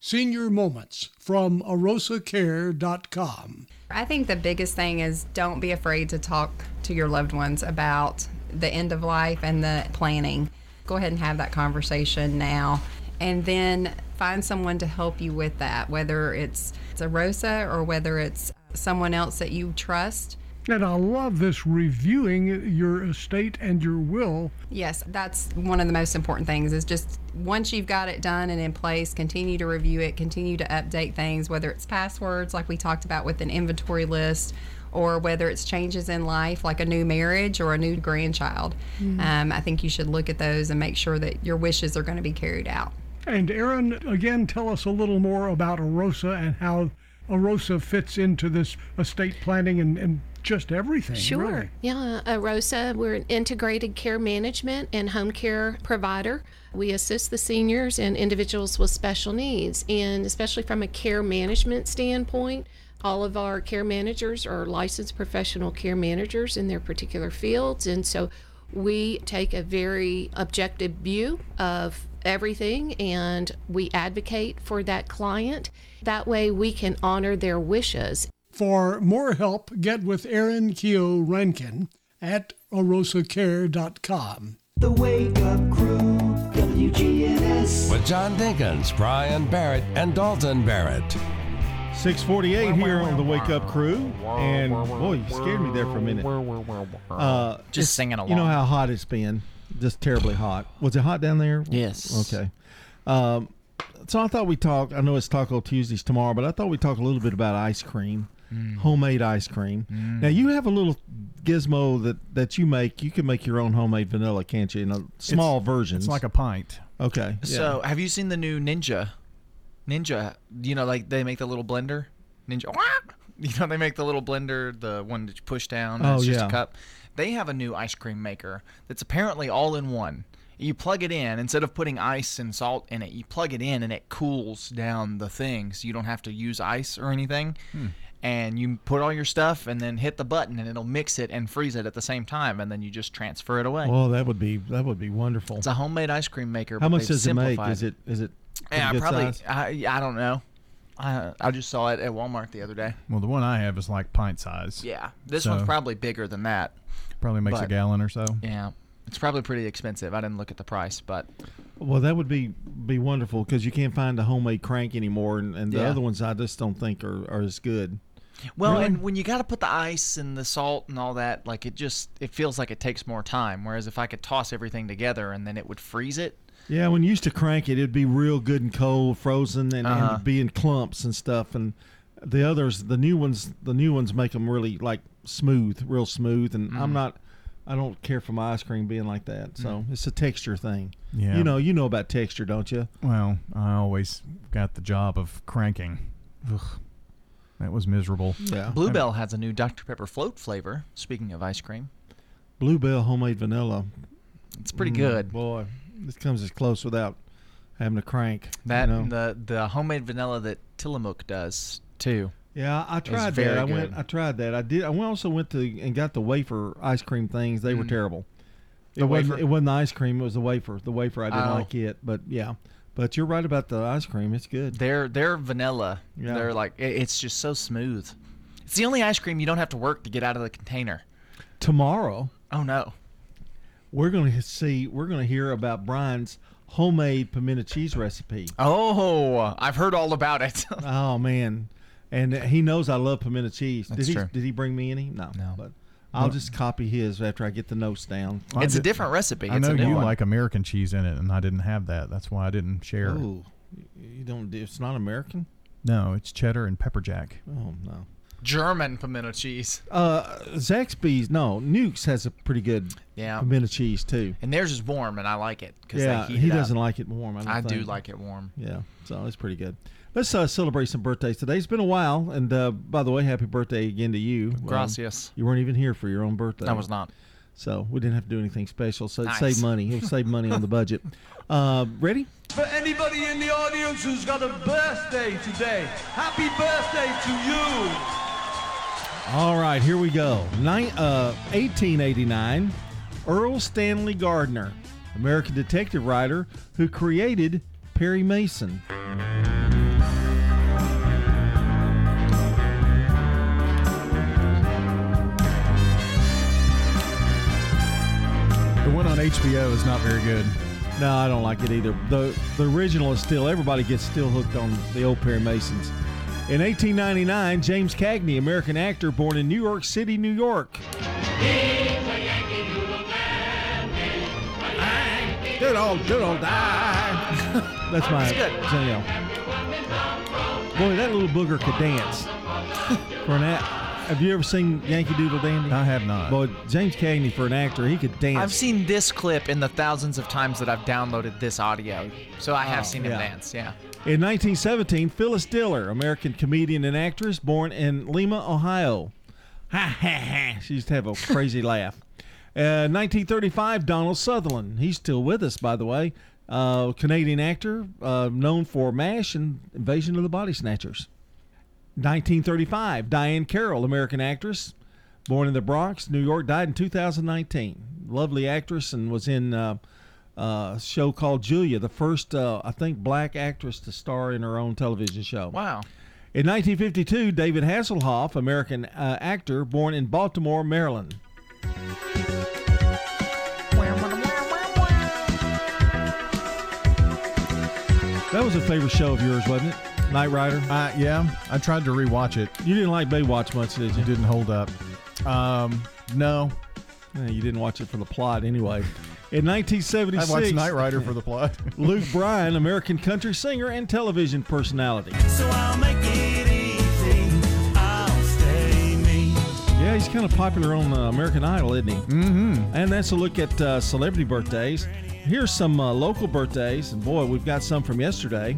Speaker 36: Senior Moments from arosacare.com.
Speaker 46: I think the biggest thing is don't be afraid to talk to your loved ones about the end of life and the planning. Go ahead and have that conversation now. And then find someone to help you with that, whether it's, it's AROSA or whether it's someone else that you trust.
Speaker 36: And I love this reviewing your estate and your will.
Speaker 46: Yes, that's one of the most important things is just once you've got it done and in place, continue to review it, continue to update things, whether it's passwords like we talked about with an inventory list or whether it's changes in life like a new marriage or a new grandchild.
Speaker 36: Mhm.
Speaker 46: Um, I think you should look at those and make sure that your wishes are going to be carried out.
Speaker 36: And Aaron, again, tell us a little more about AROSA and how AROSA fits into this estate planning and, and just everything.
Speaker 47: Sure.
Speaker 36: really.
Speaker 47: Yeah, uh, Rosa, we're an integrated care management and home care provider. We assist the seniors and individuals with special needs, and especially from a care management standpoint, all of our care managers are licensed professional care managers in their particular fields, and so we take a very objective view of everything and we advocate for that client. That way, we can honor their wishes
Speaker 36: For more help, get with Aaron Keo Rankin at arosacare.com.
Speaker 48: The Wake Up Crew, WGNS.
Speaker 5: With John Dinkins, Brian Barrett, and Dalton Barrett.
Speaker 6: 648 here on the Wake Up Crew. And boy, you scared me there for a minute. Uh,
Speaker 7: Just
Speaker 6: it's-
Speaker 7: singing
Speaker 6: You know how hot it's been. Just terribly hot. Was it hot down there?
Speaker 7: Yes.
Speaker 6: Okay. Um, so I thought we'd talk. I know it's Taco Tuesdays tomorrow, but I thought we'd talk a little bit about ice cream,
Speaker 7: Mm.
Speaker 6: homemade ice cream. Now you have a little gizmo that that you make. You can make your own homemade vanilla, can't you? In a small version.
Speaker 8: It's like a pint.
Speaker 6: Okay. yeah.
Speaker 7: So, have you seen the new Ninja? Ninja, you know, like they make the little blender. Ninja, you know, they make the little blender, the one that you push down. and
Speaker 6: Oh,
Speaker 7: it's just
Speaker 6: yeah.
Speaker 7: a cup. They have a new ice cream maker that's apparently all in one. You plug it in instead of putting ice and salt in it. You plug it in and it cools down the thing, so you don't have to use ice or anything.
Speaker 8: Hmm.
Speaker 7: And you put all your stuff and then hit the button and it'll mix it and freeze it at the same time, and then you just transfer it away.
Speaker 6: Well, that would be that would be wonderful.
Speaker 7: It's a homemade ice cream maker.
Speaker 6: How
Speaker 7: but
Speaker 6: much
Speaker 7: they've
Speaker 6: does it make? Is it is it?
Speaker 7: Yeah,
Speaker 6: good
Speaker 7: probably.
Speaker 6: size?
Speaker 7: I, I don't know. I, I just saw it at Walmart the other day.
Speaker 8: Well, the one I have is like pint size.
Speaker 7: Yeah, this
Speaker 8: So,
Speaker 7: one's probably bigger than that.
Speaker 8: Probably makes a gallon or so.
Speaker 7: Yeah, it's probably pretty expensive. I didn't look at the price, but
Speaker 6: Well, that would be be wonderful because you can't find a homemade crank anymore, and, and the
Speaker 7: Yeah.
Speaker 6: other ones I just don't think are, are as good.
Speaker 7: Well,
Speaker 6: Really?
Speaker 7: and when you got to put the ice and the salt and all that, like it just it feels like it takes more time. Whereas if I could toss everything together and then it would freeze it.
Speaker 6: Yeah, when you used to crank it, it'd be real good and cold, frozen, and,
Speaker 7: Uh-huh.
Speaker 6: and be in clumps and stuff. And the others, the new ones, the new ones make them really like smooth, real smooth. And I'm
Speaker 8: Mm.
Speaker 6: not, I don't care for my ice cream being like that. So it's a texture thing.
Speaker 8: Yeah.
Speaker 6: you know, you know about texture, don't you?
Speaker 8: Well, I always got the job of cranking. Ugh, that was miserable.
Speaker 6: Yeah.
Speaker 7: Bluebell has a new Dr Pepper float flavor. Speaking of ice cream,
Speaker 6: Bluebell homemade vanilla.
Speaker 7: It's pretty
Speaker 6: Mm,
Speaker 7: good.
Speaker 6: Boy, this comes as close without having to crank. you
Speaker 7: that
Speaker 6: know?
Speaker 7: and the the homemade vanilla that Tillamook does too.
Speaker 6: Yeah, I
Speaker 7: is
Speaker 6: tried
Speaker 7: very
Speaker 6: that. I
Speaker 7: good.
Speaker 6: went. I tried that. I did. I went- also went to and got the wafer ice cream things. They were
Speaker 7: Mm.
Speaker 6: terrible. It
Speaker 7: The
Speaker 6: wasn't. It wasn't the ice cream. It was the wafer. The wafer. I didn't
Speaker 7: Oh.
Speaker 6: like it. But yeah. But you're right about the ice cream. It's good.
Speaker 7: They're they're vanilla.
Speaker 6: Yeah.
Speaker 7: They're like it- it's just so smooth. It's the only ice cream you don't have to work to get out of the container.
Speaker 6: Tomorrow
Speaker 7: Oh no.
Speaker 6: we're going to see. We're going to hear about Brian's homemade pimento cheese recipe.
Speaker 7: Oh, I've heard all about it.
Speaker 6: oh man, and he knows I love pimento cheese.
Speaker 7: That's
Speaker 6: did he?
Speaker 7: true.
Speaker 6: Did he bring me any? No.
Speaker 7: No.
Speaker 6: But I'll just copy his after I get the notes down.
Speaker 7: It's a different recipe.
Speaker 8: I
Speaker 7: It's
Speaker 8: know
Speaker 7: a new
Speaker 8: you
Speaker 7: one.
Speaker 8: like American cheese in it, and I didn't have that. That's why I didn't share. it.
Speaker 6: Oh, you don't. do- It's not American.
Speaker 8: No, it's cheddar and pepper jack.
Speaker 6: Oh no.
Speaker 7: German pimento cheese.
Speaker 6: Uh, Zaxby's no Nukes has a pretty good
Speaker 7: Yeah.
Speaker 6: pimento cheese too.
Speaker 7: And theirs is warm, and I like it because
Speaker 6: Yeah,
Speaker 7: they heat
Speaker 6: he
Speaker 7: it up.
Speaker 6: doesn't like it warm. I, don't
Speaker 7: I do
Speaker 6: think.
Speaker 7: like it warm.
Speaker 6: Yeah, so it's pretty good. Let's uh, celebrate some birthdays today. It's been a while, and uh, by the way, happy birthday again to you. Um,
Speaker 7: Gracias.
Speaker 6: you weren't even here for your own birthday.
Speaker 7: I was not.
Speaker 6: So we didn't have to do anything special. So
Speaker 7: Nice.
Speaker 6: it saved money. It saved money on the budget. Uh, ready?
Speaker 49: For anybody in the audience who's got a birthday today, happy birthday to you.
Speaker 6: All right, here we go. Nine, uh, 1889, Erle Stanley Gardner, American detective writer who created Perry Mason.
Speaker 8: On HBO is not very good.
Speaker 6: No, I don't like it either. The the original is still everybody gets still hooked on the old Perry Masons. In 1899, James Cagney, American actor born in New York City, New York. Good old, good old die. That's my
Speaker 7: That's good.
Speaker 6: so. Boy, that little booger could dance. For an act, have you ever seen Yankee Doodle Dandy?
Speaker 8: I have not.
Speaker 6: Boy, James Cagney for an actor, he could dance.
Speaker 7: I've seen this clip in the thousands of times that I've downloaded this audio, so I have
Speaker 6: Oh,
Speaker 7: seen him
Speaker 6: yeah.
Speaker 7: dance. Yeah.
Speaker 6: In 1917, Phyllis Diller, American comedian and actress, born in Lima, Ohio. Ha ha ha. She used to have a crazy laugh. Uh, 1935, Donald Sutherland. He's still with us, by the way. Uh, Canadian actor, uh, known for MASH and Invasion of the Body Snatchers. 1935, Diahann Carroll, American actress, born in the Bronx, New York, died in 2019. Lovely actress and was in uh, a show called Julia, the first, uh, I think, black actress to star in her own television show.
Speaker 7: Wow.
Speaker 6: In 1952, David Hasselhoff, American uh, actor, born in Baltimore, Maryland. That was a favorite show of yours, wasn't it? Knight Rider.
Speaker 8: Uh, yeah, I tried to rewatch it.
Speaker 6: You didn't like Baywatch much, did you?
Speaker 8: It didn't hold up. Um, no,
Speaker 6: Yeah, you didn't watch it for the plot anyway. In 1976,
Speaker 8: I watched Knight Rider for the plot.
Speaker 6: Luke Bryan, American country singer and television personality.
Speaker 49: So I'll make it easy. I'll stay me.
Speaker 6: Yeah, he's kind of popular on uh, American Idol, isn't he? Mm-hmm. And that's a look at uh, celebrity birthdays. Here's some uh, local birthdays, and boy, we've got some from yesterday.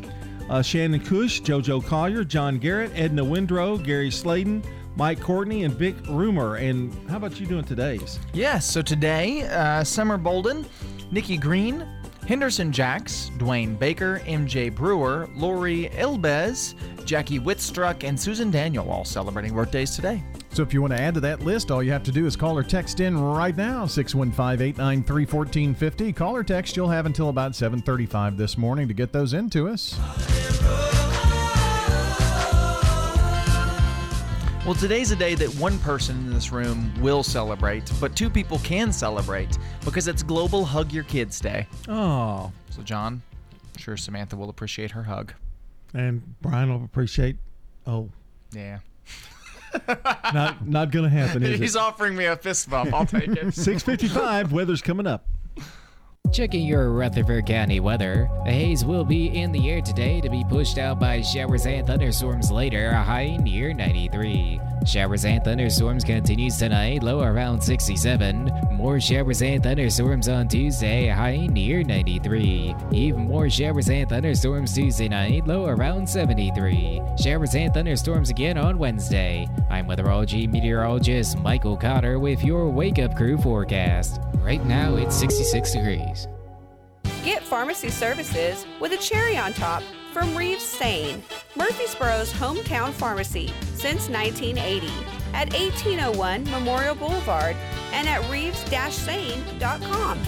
Speaker 6: Uh, Shannon Cush, JoJo Collier, John Garrett, Edna Windrow, Gary Sladen, Mike Courtney, and Vic Rumer. And how about you doing today's?
Speaker 7: Yes, so today, uh, Summer Bolden, Nikki Green, Henderson Jacks, Dwayne Baker, MJ Brewer, Lori Elbez, Jackie Whitstruck, and Susan Daniel all celebrating birthdays today.
Speaker 8: So if you want to add to that list, all you have to do is call or text in right now, 615-893-1450. Call or text, you'll have until about 735 this morning to get those into us.
Speaker 7: Well, today's a day that one person in this room will celebrate, but two people can celebrate because it's Global Hug Your Kids Day.
Speaker 6: Oh,
Speaker 7: So, John, I'm sure Samantha will appreciate her hug.
Speaker 6: and Brian will appreciate. Oh,
Speaker 7: Yeah.
Speaker 6: not not gonna happen, is
Speaker 7: He's
Speaker 6: it?
Speaker 7: offering me a fist bump. I'll take it.
Speaker 6: 6:55. Weather's coming up.
Speaker 50: Checking your Rutherford County weather. The haze will be in the air today to be pushed out by showers and thunderstorms later, a high near 93. Showers and thunderstorms continues tonight, low around 67. More showers and thunderstorms on Tuesday, high near 93. Even more showers and thunderstorms Tuesday night, low around 73. Showers and thunderstorms again on Wednesday. I'm weatherology meteorologist Michael Cotter with your Wake Up Crew forecast. Right now it's 66 degrees.
Speaker 45: Get pharmacy services with a cherry on top from Reeves Sain, Murfreesboro's hometown pharmacy since 1980 at 1801 Memorial Boulevard and at
Speaker 6: reeves-sain.com.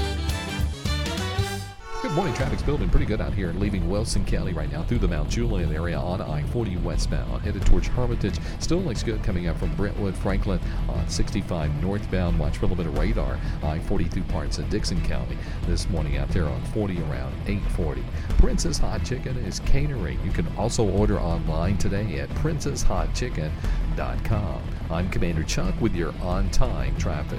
Speaker 35: Morning traffic's building pretty good out here, leaving Wilson County right now through the Mount Juliet area on I-40 westbound, headed towards Hermitage. Still looks good coming up from Brentwood, Franklin on 65 northbound. Watch for a little bit of radar. I-40 through parts of Dickson County this morning out there on 40 around 840. Prince's Hot Chicken is catering. You can also order online today at princeshotchicken.com. I'm Commander Chuck with your on-time traffic.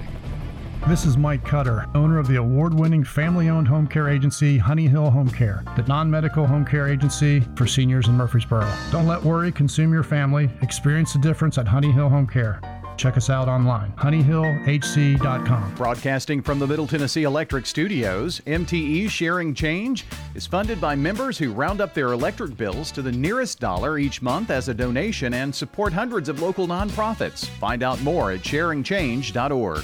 Speaker 16: This is Mike Cutter, owner of the award winning family owned home care agency Honey Hill Home Care, the non medical home care agency for seniors in Murfreesboro. Don't let worry consume your family. Experience the difference at Honey Hill Home Care. Check us out online, honeyhillhc.com.
Speaker 8: Broadcasting from the Middle Tennessee Electric Studios, MTE Sharing Change is funded by members who round up their electric bills to the nearest dollar each month as a donation and support hundreds of local nonprofits. Find out more at sharingchange.org.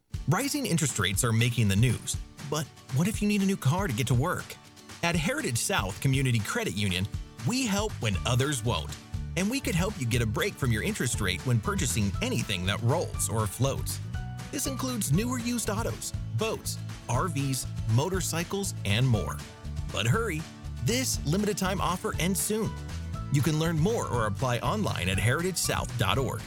Speaker 43: Rising interest rates are making the news, but what if you need a new car to get to work? At Heritage South Community Credit Union, we help when others won't. And we could help you get a break from your interest rate when purchasing anything that rolls or floats. This includes newer used autos, boats, RVs, motorcycles, and more. But hurry, this limited time offer ends soon. You can learn more or apply online at heritagesouth.org.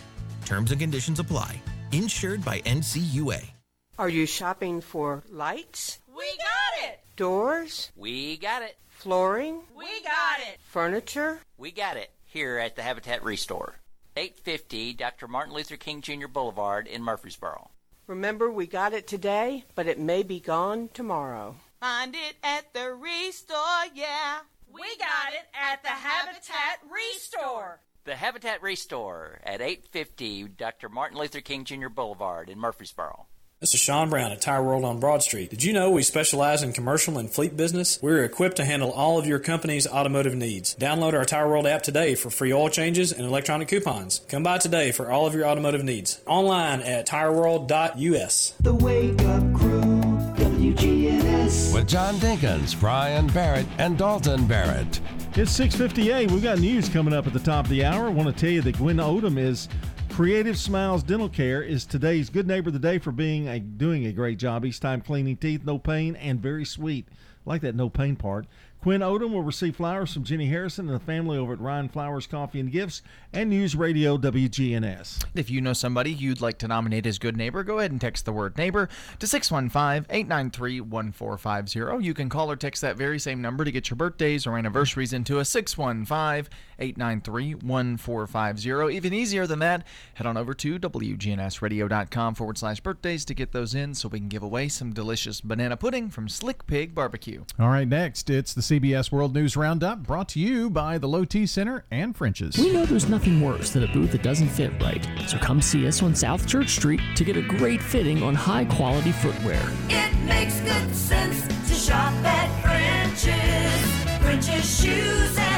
Speaker 43: Terms and conditions apply. Insured by NCUA.
Speaker 13: Are you shopping for lights,
Speaker 15: We got it!
Speaker 13: doors,
Speaker 15: We got it!
Speaker 13: flooring,
Speaker 15: We got it!
Speaker 13: furniture?
Speaker 15: We got it here at the Habitat Restore. 850 Dr. Martin Luther King Jr. Boulevard in Murfreesboro.
Speaker 13: Remember, we got it today, but it may be gone tomorrow.
Speaker 15: Find it at the Restore, yeah.
Speaker 51: We got it at the Habitat Restore.
Speaker 15: The Habitat Restore at 850 Dr. Martin Luther King Jr. Boulevard in Murfreesboro.
Speaker 17: This is Sean Brown at Tire World on Broad Street. Did you know we specialize in commercial and fleet business? We're equipped to handle all of your company's automotive needs. Download our Tire World app today for free oil changes and electronic coupons. Come by today for all of your automotive needs. Online at tireworld.us.
Speaker 25: The Wake Up Crew, WGNS.
Speaker 5: With John Dinkins, Brian Barrett, and Dalton Barrett.
Speaker 6: It's 658. We've got news coming up at the top of the hour. I want to tell you that Gwen Odom is Creative Smiles Dental Care is today's good neighbor of the day for being a, doing a great job each time cleaning teeth, no pain, and very sweet. Like that no pain part. Quinn Odom will receive flowers from Jenny Harrison and the family over at Ryan Flowers Coffee and Gifts and News Radio WGNS.
Speaker 7: If you know somebody you'd like to nominate as good neighbor, go ahead and text the word neighbor to 615 893 1450. You can call or text that very same number to get your birthdays or anniversaries into a 615 893 1450. Even easier than that, head on over to WGNSradio.com forward slash birthdays to get those in so we can give away some delicious banana pudding from Slick Pig Barbecue.
Speaker 52: All right, next, it's the CBS World News Roundup brought to you by the Low T Center and French's.
Speaker 53: We know there's nothing worse than a booth that doesn't fit right. So come see us on South Church Street to get a great fitting on high quality footwear.
Speaker 54: It makes good sense to shop at French's. French's shoes and boots.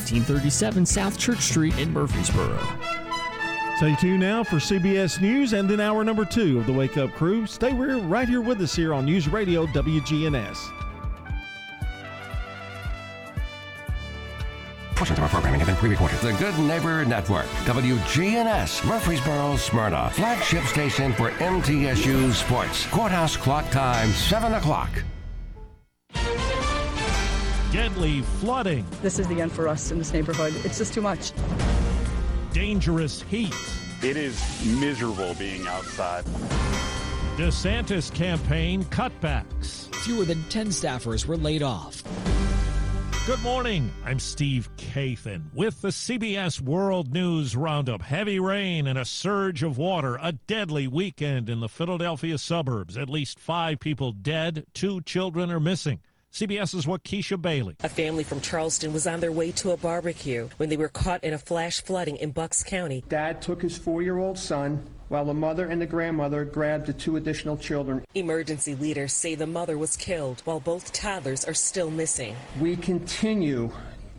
Speaker 53: 1837 South Church Street in Murfreesboro.
Speaker 6: Stay tuned now for CBS News and then hour number two of the Wake Up Crew. Stay right here with us here on News Radio WGNS.
Speaker 5: Portions of our programming have been pre-recorded. The Good Neighbor Network, WGNS, Murfreesboro, Smyrna, flagship station for MTSU Sports. Courthouse clock time, 7 o'clock.
Speaker 19: Deadly flooding,
Speaker 55: This is the end for us in this neighborhood. It's just too much.
Speaker 19: dangerous heat.
Speaker 56: It is miserable being outside.
Speaker 19: DeSantis campaign cutbacks.
Speaker 57: Fewer than 10 staffers were laid off.
Speaker 19: Good morning. I'm Steve Kathan with the CBS World News Roundup. Heavy rain and a surge of water. A deadly weekend in the Philadelphia suburbs. At least five people dead. Two children are missing. CBS's Wakisha Bailey.
Speaker 47: A family from Charleston was on their way to a barbecue when they were caught in a flash flooding in Bucks County.
Speaker 58: Dad took his four year old son
Speaker 59: while the mother and the grandmother grabbed the two additional children.
Speaker 47: Emergency leaders say the mother was killed while both toddlers are still missing.
Speaker 59: We continue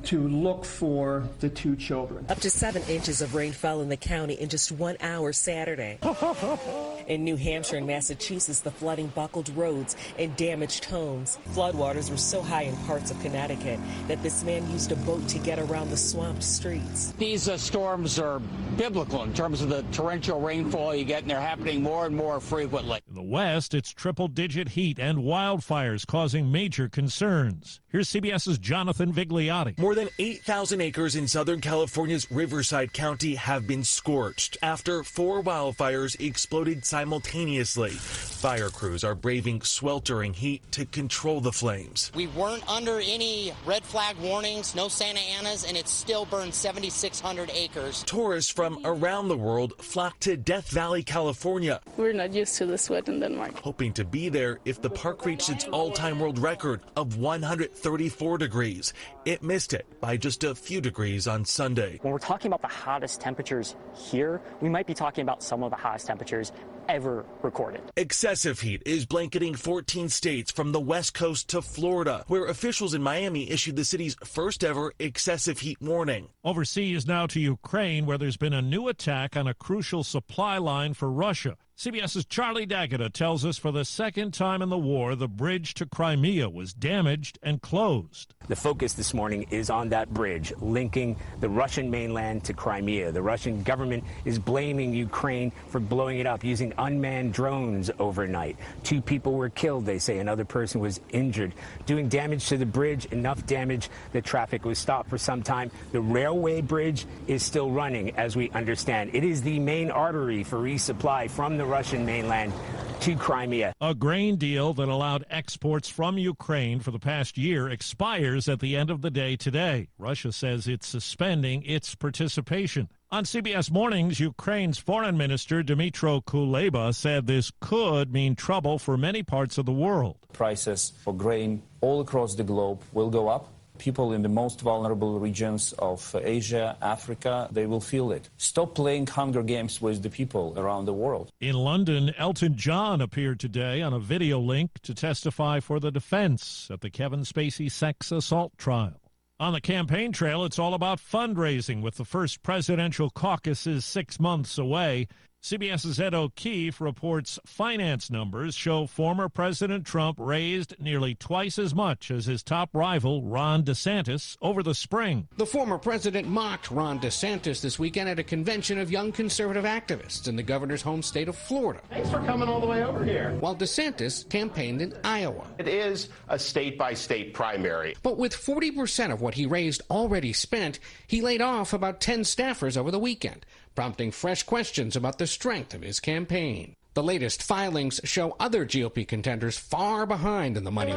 Speaker 59: to look for the two children.
Speaker 47: Up to seven inches of rain fell in the county in just one hour Saturday. in New Hampshire and Massachusetts, the flooding buckled roads and damaged homes. Floodwaters were so high in parts of Connecticut that this man used a boat to get around the swamped streets.
Speaker 60: These uh, storms are biblical in terms of the torrential rainfall you get, and they're happening more and more frequently.
Speaker 19: In the West, it's triple digit heat and wildfires causing major concerns. Here's CBS's Jonathan Vigliotti.
Speaker 61: More than 8,000 acres in Southern California's Riverside County have been scorched after four wildfires exploded simultaneously. Fire crews are braving sweltering heat to control the flames.
Speaker 62: We weren't under any red flag warnings, no Santa Anas, and it still burned 7,600 acres.
Speaker 61: Tourists from around the world flock to Death Valley, California,
Speaker 55: We're not used to the sweat in Denmark.
Speaker 61: hoping to be there if the park reached its all time world record of 134 degrees. It missed it by just a few degrees on Sunday.
Speaker 63: When we're talking about the hottest temperatures here, we might be talking about some of the hottest temperatures ever recorded.
Speaker 61: Excessive heat is blanketing 14 states from the West Coast to Florida, where officials in Miami issued the city's first ever excessive heat warning.
Speaker 19: Overseas now to Ukraine, where there's been a new attack on a crucial supply line for Russia. CBS's Charlie D'Agata tells us for the second time in the war, the bridge to Crimea was damaged and closed.
Speaker 64: The focus this morning is on that bridge linking the Russian mainland to Crimea. The Russian government is blaming Ukraine for blowing it up using unmanned drones overnight. Two people were killed, they say. Another person was injured. Doing damage to the bridge, enough damage that traffic was stopped for some time. The railway bridge is still running, as we understand. It is the main artery for resupply from the Russian mainland to Crimea.
Speaker 19: A grain deal that allowed exports from Ukraine for the past year expires at the end of the day today. Russia says it's suspending its participation. On CBS Mornings, Ukraine's foreign minister Dmytro Kuleba said this could mean trouble for many parts of the world.
Speaker 65: prices for grain all across the globe will go up. People in the most vulnerable regions of Asia, Africa, they will feel it. Stop playing Hunger Games with the people around the world.
Speaker 19: In London, Elton John appeared today on a video link to testify for the defense at the Kevin Spacey sex assault trial. On the campaign trail, it's all about fundraising with the first presidential caucuses six months away. CBS's Ed O'Keefe reports finance numbers show former President Trump raised nearly twice as much as his top rival, Ron DeSantis, over the spring.
Speaker 66: The former president mocked Ron DeSantis this weekend at a convention of young conservative activists in the governor's home state of Florida.
Speaker 67: Thanks for coming all the way over here.
Speaker 66: While DeSantis campaigned in Iowa.
Speaker 67: It is a state by state primary.
Speaker 66: But with 40% of what he raised already spent, he laid off about 10 staffers over the weekend, prompting fresh questions about the strength of his campaign. The latest filings show other GOP contenders far behind in the money.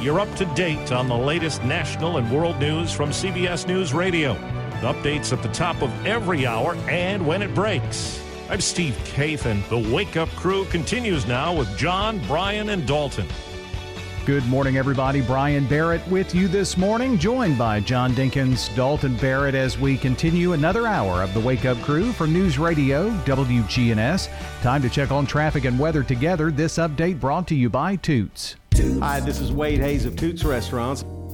Speaker 19: You're up to date on the latest national and world news from CBS News Radio. Updates at the top of every hour and when it breaks. I'm Steve Kathan. The Wake Up Crew continues now with John, Brian, and Dalton.
Speaker 8: Good morning, everybody. Brian Barrett with you this morning, joined by John Dinkins, Dalton Barrett, as we continue another hour of the Wake Up Crew from News Radio WGNS. Time to check on traffic and weather together. This update brought to you by Toots.
Speaker 68: Hi, this is Wade Hayes of Toots Restaurants.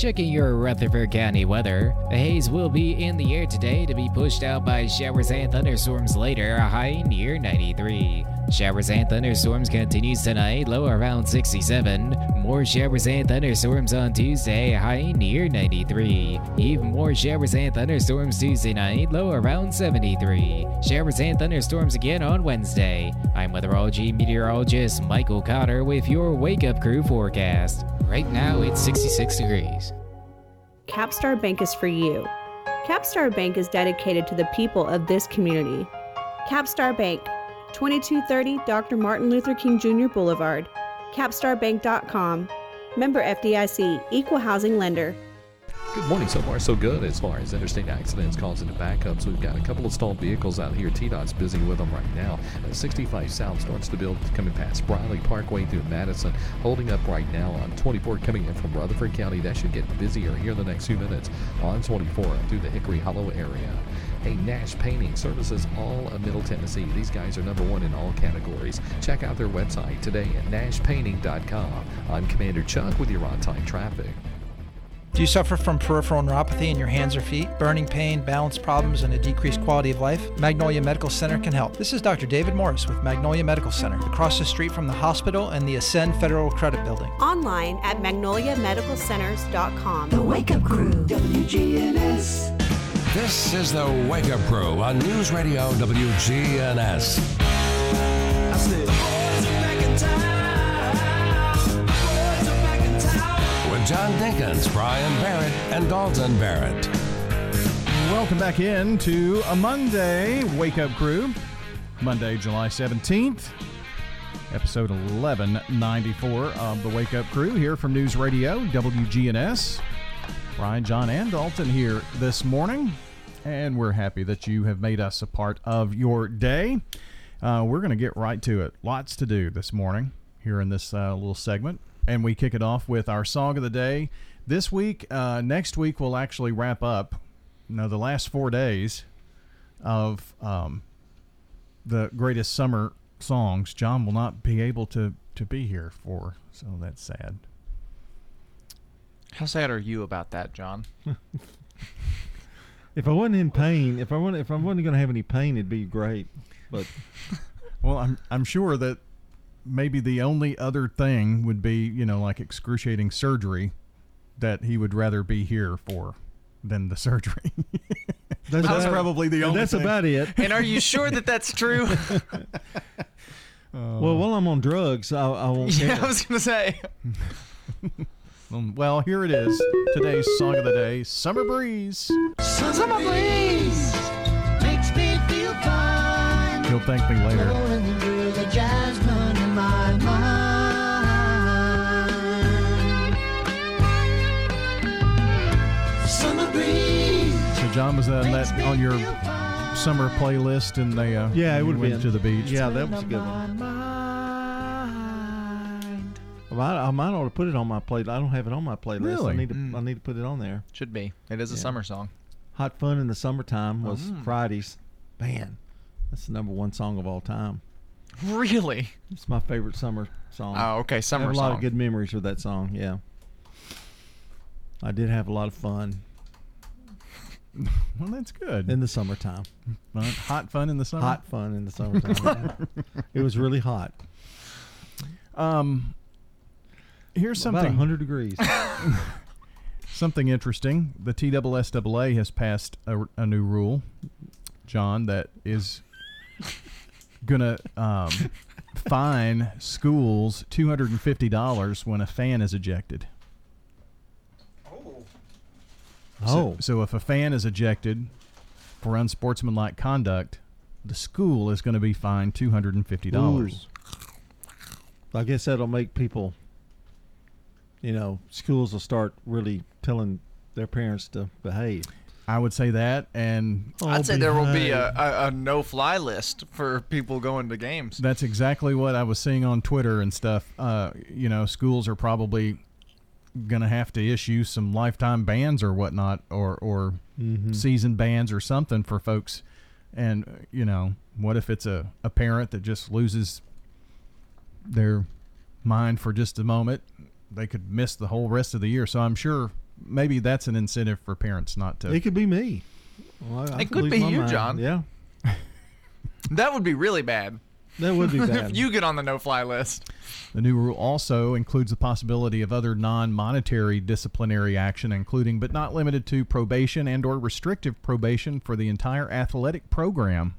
Speaker 9: Checking your Rutherford County weather. The haze will be in the air today to be pushed out by showers and thunderstorms later, a high near 93. Showers and thunderstorms continues tonight, low around 67. More showers and thunderstorms on Tuesday, high near 93. Even more showers and thunderstorms Tuesday night, low around 73. Showers and thunderstorms again on Wednesday. I'm weatherology meteorologist Michael Cotter with your Wake Up Crew forecast. Right now it's 66 degrees.
Speaker 45: Capstar Bank is for you. Capstar Bank is dedicated to the people of this community. Capstar Bank, 2230 Dr. Martin Luther King Jr. Boulevard. CapstarBank.com. Member FDIC, Equal Housing Lender.
Speaker 35: Good morning. So far, so good as far as interstate accidents causing the backups. We've got a couple of stalled vehicles out here. TDOT's busy with them right now. Uh, 65 South starts to build coming past Briley Parkway through Madison. Holding up right now on 24 coming in from Rutherford County. That should get busier here in the next few minutes on 24 through the Hickory Hollow area. Hey, Nash Painting services all of Middle Tennessee. These guys are number one in all categories. Check out their website today at nashpainting.com. I'm Commander Chuck with your on-time traffic.
Speaker 66: Do you suffer from peripheral neuropathy in your hands or feet, burning pain, balance problems, and a decreased quality of life? Magnolia Medical Center can help. This is Dr. David Morris with Magnolia Medical Center, across the street from the hospital and the Ascend Federal Credit Building.
Speaker 45: Online at magnoliamedicalcenters.com.
Speaker 25: The Wake Up Crew, WGNS.
Speaker 5: This is the Wake Up Crew on News Radio WGNS.
Speaker 25: I said,
Speaker 5: John Dinkins, Brian Barrett, and Dalton Barrett.
Speaker 8: Welcome back in to a Monday Wake Up Crew. Monday, July 17th, episode 1194 of the Wake Up Crew here from News Radio WGNS. Brian, John, and Dalton here this morning, and we're happy that you have made us a part of your day. Uh, we're going to get right to it. Lots to do this morning here in this uh, little segment, and we kick it off with our song of the day. This week, uh, next week, we'll actually wrap up. You know, the last four days of um, the greatest summer songs. John will not be able to to be here for, so that's sad.
Speaker 7: How sad are you about that, John?
Speaker 6: If I wasn't in pain, if I wasn't, if I wasn't going to have any pain, it'd be great. But
Speaker 8: Well, I'm I'm sure that maybe the only other thing would be, you know, like excruciating surgery that he would rather be here for than the surgery.
Speaker 6: That's
Speaker 8: that's
Speaker 6: about-
Speaker 8: probably the only
Speaker 6: that's
Speaker 8: thing.
Speaker 6: about it.
Speaker 7: And are you sure that that's true?
Speaker 6: Uh, well, while I'm on drugs, I, I won't.
Speaker 7: yeah,
Speaker 6: care.
Speaker 7: I was gonna say.
Speaker 8: Well, here it is. Today's song of the day, Summer Breeze.
Speaker 25: Summer breeze makes me feel fine.
Speaker 8: He'll thank me later. John was that, that on your summer playlist and they uh,
Speaker 6: Yeah, it would
Speaker 8: went
Speaker 6: been
Speaker 8: to the beach.
Speaker 6: Yeah, that was a good one. Well, I, I might ought to put it on my play. I don't have it on my playlist.
Speaker 8: Really?
Speaker 6: I need to.
Speaker 7: Mm.
Speaker 6: I need to put it on there.
Speaker 7: Should be. It is a summer song.
Speaker 6: Hot fun in the summertime was
Speaker 7: Mm.
Speaker 6: Fridays. Man, that's the number one song of all time.
Speaker 7: Really?
Speaker 6: It's my favorite summer song.
Speaker 7: Oh, okay,
Speaker 6: I
Speaker 7: summer
Speaker 6: have a lot
Speaker 7: song.
Speaker 6: of good memories with that song. Yeah, I did have a lot of fun
Speaker 8: Well, that's good.
Speaker 6: in the summertime.
Speaker 8: Fun- hot fun in the summer.
Speaker 6: Hot fun in the summertime. yeah. It was really hot.
Speaker 8: Um, here's
Speaker 6: About
Speaker 8: something
Speaker 6: 100 degrees.
Speaker 8: something interesting. The TSSAA has passed a, a new rule, John, that is gonna um, fine schools two hundred and fifty dollars when a fan is ejected. So,
Speaker 6: Oh.
Speaker 8: so if a fan is ejected for unsportsmanlike conduct, the school is going to be fined two hundred and fifty dollars.
Speaker 6: I guess that'll make people, you know, schools will start really telling their parents to behave.
Speaker 8: I would say that, and
Speaker 7: I'd say there will be a, a, a no-fly list for people going to games.
Speaker 8: That's exactly what I was seeing on Twitter and stuff. Uh, you know, schools are probably going to have to issue some lifetime bans or whatnot, or or
Speaker 6: Mhm.
Speaker 8: season bans or something for folks. And you know, what if it's a, a parent that just loses their mind for just a moment? They could miss the whole rest of the year. So I'm sure maybe that's an incentive for parents not to.
Speaker 6: It could be me. Well, I- I
Speaker 7: It could be you,
Speaker 6: mind.
Speaker 7: John.
Speaker 6: Yeah,
Speaker 7: That would be really bad.
Speaker 6: That would be bad.
Speaker 7: if you get on the no-fly list.
Speaker 8: The new rule also includes the possibility of other non-monetary disciplinary action, including but not limited to probation and/or restrictive probation for the entire athletic program.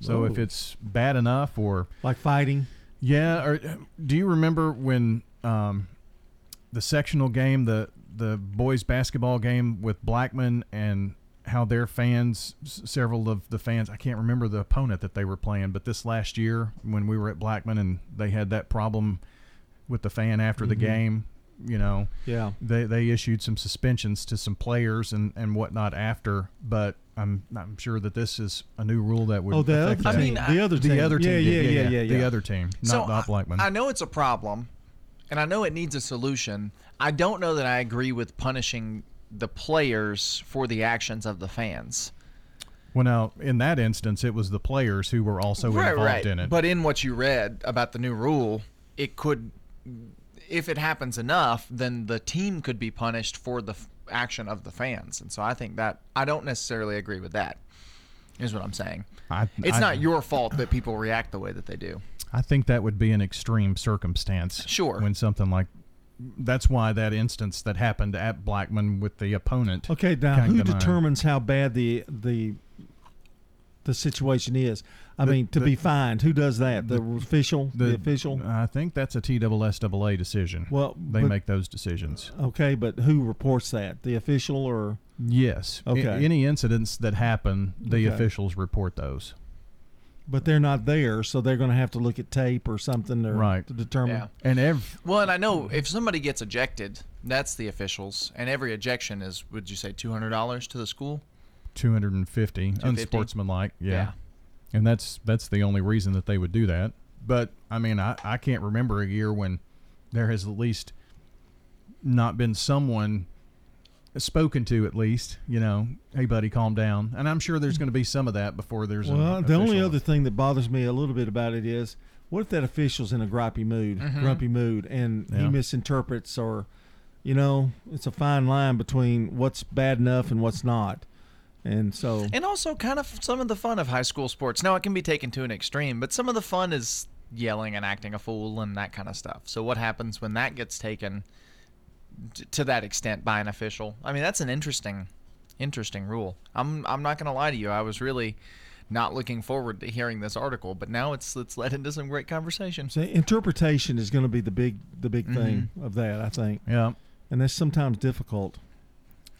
Speaker 8: So if it's bad enough, or
Speaker 6: like fighting.
Speaker 8: yeah, or do you remember when um, the sectional game, the the boys basketball game with Blackman and how their fans, several of the fans, I can't remember the opponent that they were playing, but this last year when we were at Blackman and they had that problem with the fan after the
Speaker 6: Mhm.
Speaker 8: game, you know,
Speaker 6: Yeah.
Speaker 8: they they issued some suspensions to some players and and whatnot after, but I'm I'm sure that this is a new rule that would
Speaker 6: Oh, the
Speaker 8: affect
Speaker 6: other
Speaker 8: that.
Speaker 6: team. The other team.
Speaker 8: the other team,
Speaker 6: Yeah,
Speaker 8: did,
Speaker 6: yeah, yeah, yeah,
Speaker 8: the other team, not
Speaker 7: So,
Speaker 8: not Blackman.
Speaker 7: I know it's a problem, and I know it needs a solution. I don't know that I agree with punishing the players for the actions of the fans.
Speaker 8: Well, now in that instance, it was the players who were also involved in it.
Speaker 7: But in what you read about the new rule, it could, if it happens enough, then the team could be punished for the f- action of the fans. And so I think that I don't necessarily agree with that. Is what I'm saying.
Speaker 8: I-
Speaker 7: it's
Speaker 8: I-
Speaker 7: not your fault that people react the way that they do.
Speaker 8: I think that would be an extreme circumstance.
Speaker 7: Sure.
Speaker 8: When something like that's why that instance that happened at Blackman with the opponent.
Speaker 6: Okay, now who determines how bad the the the situation is? I
Speaker 8: The-
Speaker 6: mean, to
Speaker 8: the-
Speaker 6: be fined, who does that? The, official, the, official.
Speaker 8: I think that's a TSSAA decision.
Speaker 6: Well,
Speaker 8: they
Speaker 6: but-
Speaker 8: make those decisions.
Speaker 6: Okay, but who reports that? The official or
Speaker 8: Yes.
Speaker 6: Okay.
Speaker 8: any incidents that happen, the
Speaker 6: Okay.
Speaker 8: officials report those.
Speaker 6: But they're not there, so they're going to have to look at tape or something to,
Speaker 8: Right.
Speaker 6: to determine.
Speaker 7: Yeah.
Speaker 8: And ev-
Speaker 7: Well, and I know if somebody gets ejected, that's the officials, and every ejection is, would you say, two hundred dollars to the school?
Speaker 8: 250
Speaker 7: 250.
Speaker 8: unsportsmanlike yeah.
Speaker 7: Yeah.
Speaker 8: and that's that's the only reason that they would do that but i mean I, I can't remember a year when there has at least not been someone spoken to at least you know hey buddy calm down and i'm sure there's going to be some of that before there's
Speaker 6: Well,
Speaker 8: an
Speaker 6: the only other thing that bothers me a little bit about it is, what if that official's in a gripey mood,
Speaker 8: Mhm.
Speaker 6: grumpy mood, and he misinterprets, or, you know, it's a fine line between what's bad enough and what's not, and so
Speaker 7: And also, kind of some of the fun of high school sports. Now, it can be taken to an extreme, but some of the fun is yelling and acting a fool and that kind of stuff. So, what happens when that gets taken t- to that extent by an official? I mean, that's an interesting, interesting rule. I'm I'm not gonna lie to you. I was really not looking forward to hearing this article, but now it's it's led into some great conversation.
Speaker 6: So interpretation is going to be the big the big thing
Speaker 7: Mm-hmm.
Speaker 6: of that, I think.
Speaker 8: Yeah.
Speaker 6: And that's sometimes difficult.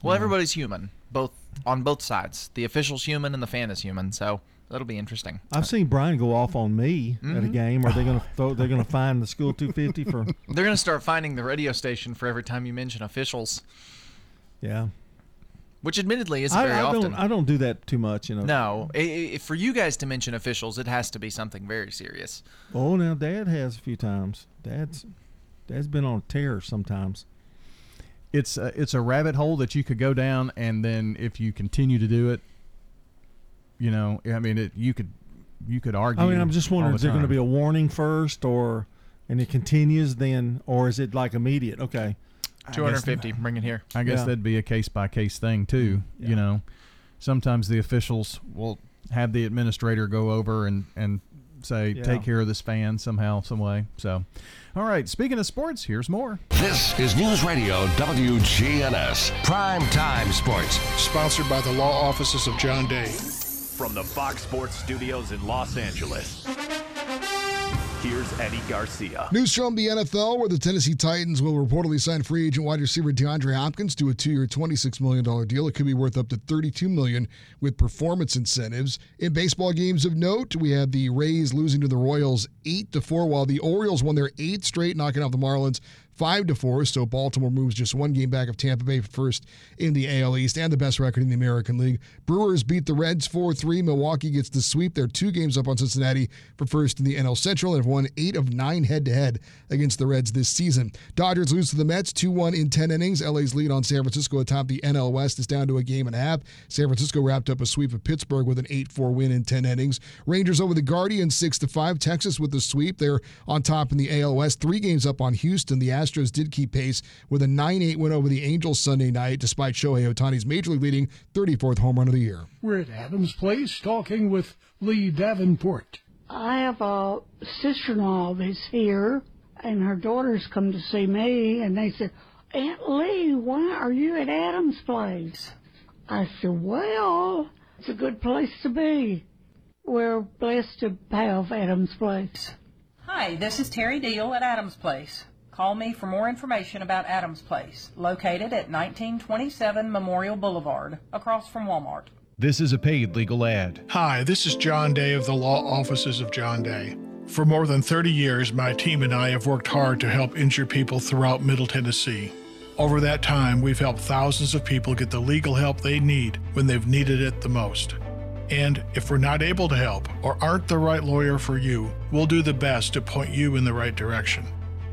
Speaker 7: Well, everybody's human, both on both sides. The official's human and the fan is human, so that'll be interesting.
Speaker 6: I've seen Brian go off on me at a
Speaker 7: Mhm.
Speaker 6: game. Are they going to throw? They're going to find the school two fifty for?
Speaker 7: They're gonna start finding the radio station for every time you mention officials,
Speaker 6: Yeah.
Speaker 7: which admittedly is
Speaker 6: I,
Speaker 7: very
Speaker 6: I
Speaker 7: often.
Speaker 6: don't. I don't do that too much. You know.
Speaker 7: no, i i for you guys to mention officials, it has to be something very serious.
Speaker 6: Oh, now Dad has a few times. Dad's Dad's been on a tear sometimes.
Speaker 8: it's a, it's a rabbit hole that you could go down and then if you continue to do it you know i mean it you could you could argue
Speaker 6: I mean, I'm just wondering,
Speaker 8: the
Speaker 6: is there going to be a warning first, or and it continues then, or is it like immediate? Okay.
Speaker 7: two hundred fifty, guess- bring it here.
Speaker 8: I guess
Speaker 6: Yeah.
Speaker 8: that'd be a case by case thing too. Mm-hmm. You know, sometimes the officials will have the administrator go over and and say
Speaker 6: Yeah.
Speaker 8: take care of this fan somehow, some way. So, all right. Speaking of sports, here's more.
Speaker 5: This is News Radio WGNS Prime Time Sports.
Speaker 55: Sponsored by the law offices of John Day.
Speaker 61: From the Fox Sports Studios in Los Angeles, here's Eddie Garcia.
Speaker 55: News from the NFL, where the Tennessee Titans will reportedly sign free agent wide receiver DeAndre Hopkins to a two-year, $26 million deal. It could be worth up to 32 million with performance incentives. In baseball games of note, we have the Rays losing to the Royals 8 to 4, while the Orioles won their eighth straight, knocking off the Marlins five to four. So Baltimore moves just one game back of Tampa Bay for first in the AL East and the best record in the American League. Brewers beat the Reds 4-3. Milwaukee gets the sweep. They're two games up on Cincinnati for first in the NL Central and have won eight of nine head-to-head against the Reds this season. Dodgers lose to the Mets 2-1 in 10 innings. LA's lead on San Francisco atop the NL West is down to a game and a half. San Francisco wrapped up a sweep of Pittsburgh with an 8-4 win in 10 innings. Rangers over the Guardians six to five. Texas with the sweep. They're on top in the AL West. Three games up on Houston. The Astros did keep pace with a 9-8 win over the Angels Sunday night, despite Shohei Ohtani's major league leading 34th home run of the year.
Speaker 36: We're at Adams Place talking with Lee Davenport.
Speaker 69: I have a sister-in-law that's here, and her daughters come to see me, and they said, Aunt Lee, why are you at Adams place? I said, well, it's a good place to be. We're blessed to have Adams place.
Speaker 44: Hi, this is Terry Deal at Adams Place.
Speaker 70: Call me for more information about Adams Place, located at 1927 Memorial Boulevard, across from Walmart.
Speaker 71: This is a paid legal ad. Hi, this is John Day of the Law Offices of John Day. For more than 30 years, my team and I have worked hard to help injured people throughout Middle Tennessee. Over that time, we've helped thousands of people get the legal help they need when they've needed it the most. And if we're not able to help or aren't the right lawyer for you, we'll do the best to point you in the right direction.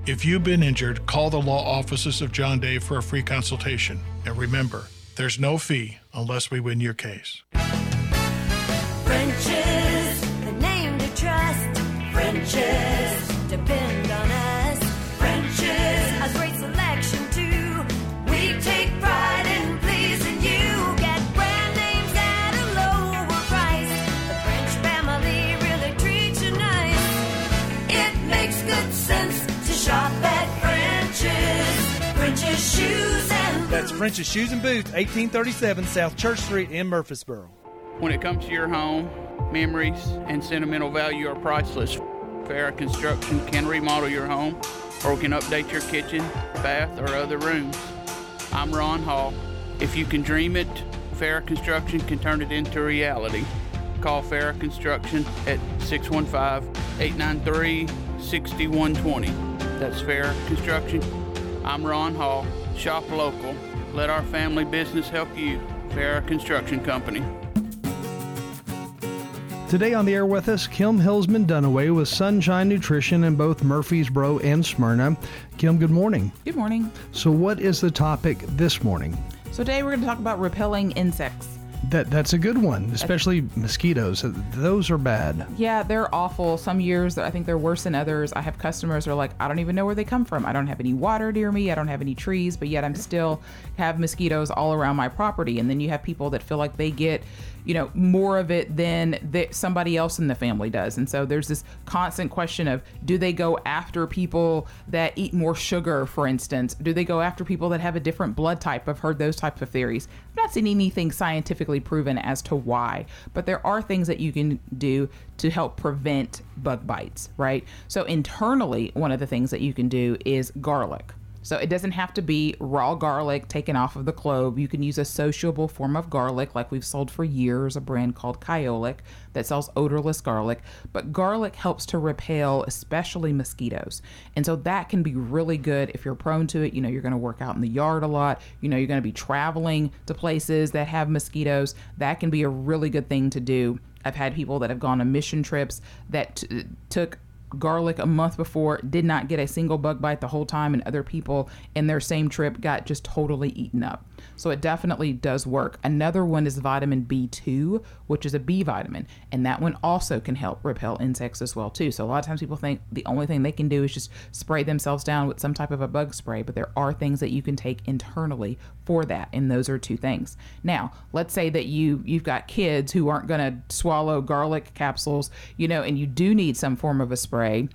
Speaker 71: If you've been injured, call the law offices of John Day for a free consultation. And remember, there's no fee unless we win your case.
Speaker 54: The name to trust. French's Shoes and
Speaker 72: Boots, 1837 South Church Street in Murfreesboro.
Speaker 73: When it comes to your home, memories and sentimental value are priceless. Farrah Construction can remodel your home or can update your kitchen, bath, or other rooms. I'm Ron Hall. If you can dream it, Farrah Construction can turn it into reality. Call Farrah Construction at 615 893 6120. That's Farrah Construction. I'm Ron Hall. Shop local. Let our family business help you. Farrah Construction Company.
Speaker 74: Today on the air with us, Kim Hillsman Dunaway with Sunshine Nutrition in both Murfreesboro and Smyrna. Kim, good morning.
Speaker 75: Good morning.
Speaker 74: So, what is the topic this morning?
Speaker 75: So today we're going to talk about repelling insects.
Speaker 74: That that's a good one, especially mosquitoes. Those are bad.
Speaker 75: Yeah, they're awful. Some years I think they're worse than others. I have customers who are like, I don't even know where they come from. I don't have any water near me. I don't have any trees, but yet I'm still have mosquitoes all around my property. And then you have people that feel like they get, you know, more of it than that somebody else in the family does. And so there's this constant question of do they go after people that eat more sugar, for instance? Do they go after people that have a different blood type? I've heard those types of theories. I've not seen anything scientifically proven as to why, but there are things that you can do to help prevent bug bites, right? So internally, one of the things that you can do is garlic. So it doesn't have to be raw garlic taken off of the clove. You can use a sociable form of garlic, like we've sold for years, a brand called Kyolic that sells odorless garlic. But garlic helps to repel, especially mosquitoes. And so that can be really good if you're prone to it. You know, you're going to work out in the yard a lot. You know, you're going to be traveling to places that have mosquitoes. That can be a really good thing to do. I've had people that have gone on mission trips that t- took garlic a month before, did not get a single bug bite the whole time, and other people in their same trip got just totally eaten up. So it definitely does work. Another one is vitamin B2, which is a B vitamin, and that one also can help repel insects as well too. So a lot of times people think the only thing they can do is just spray themselves down with some type of a bug spray, but there are things that you can take internally for that, and those are two things. Now, let's say that you you've got kids who aren't going to swallow garlic capsules, you know, and you do need some form of a spray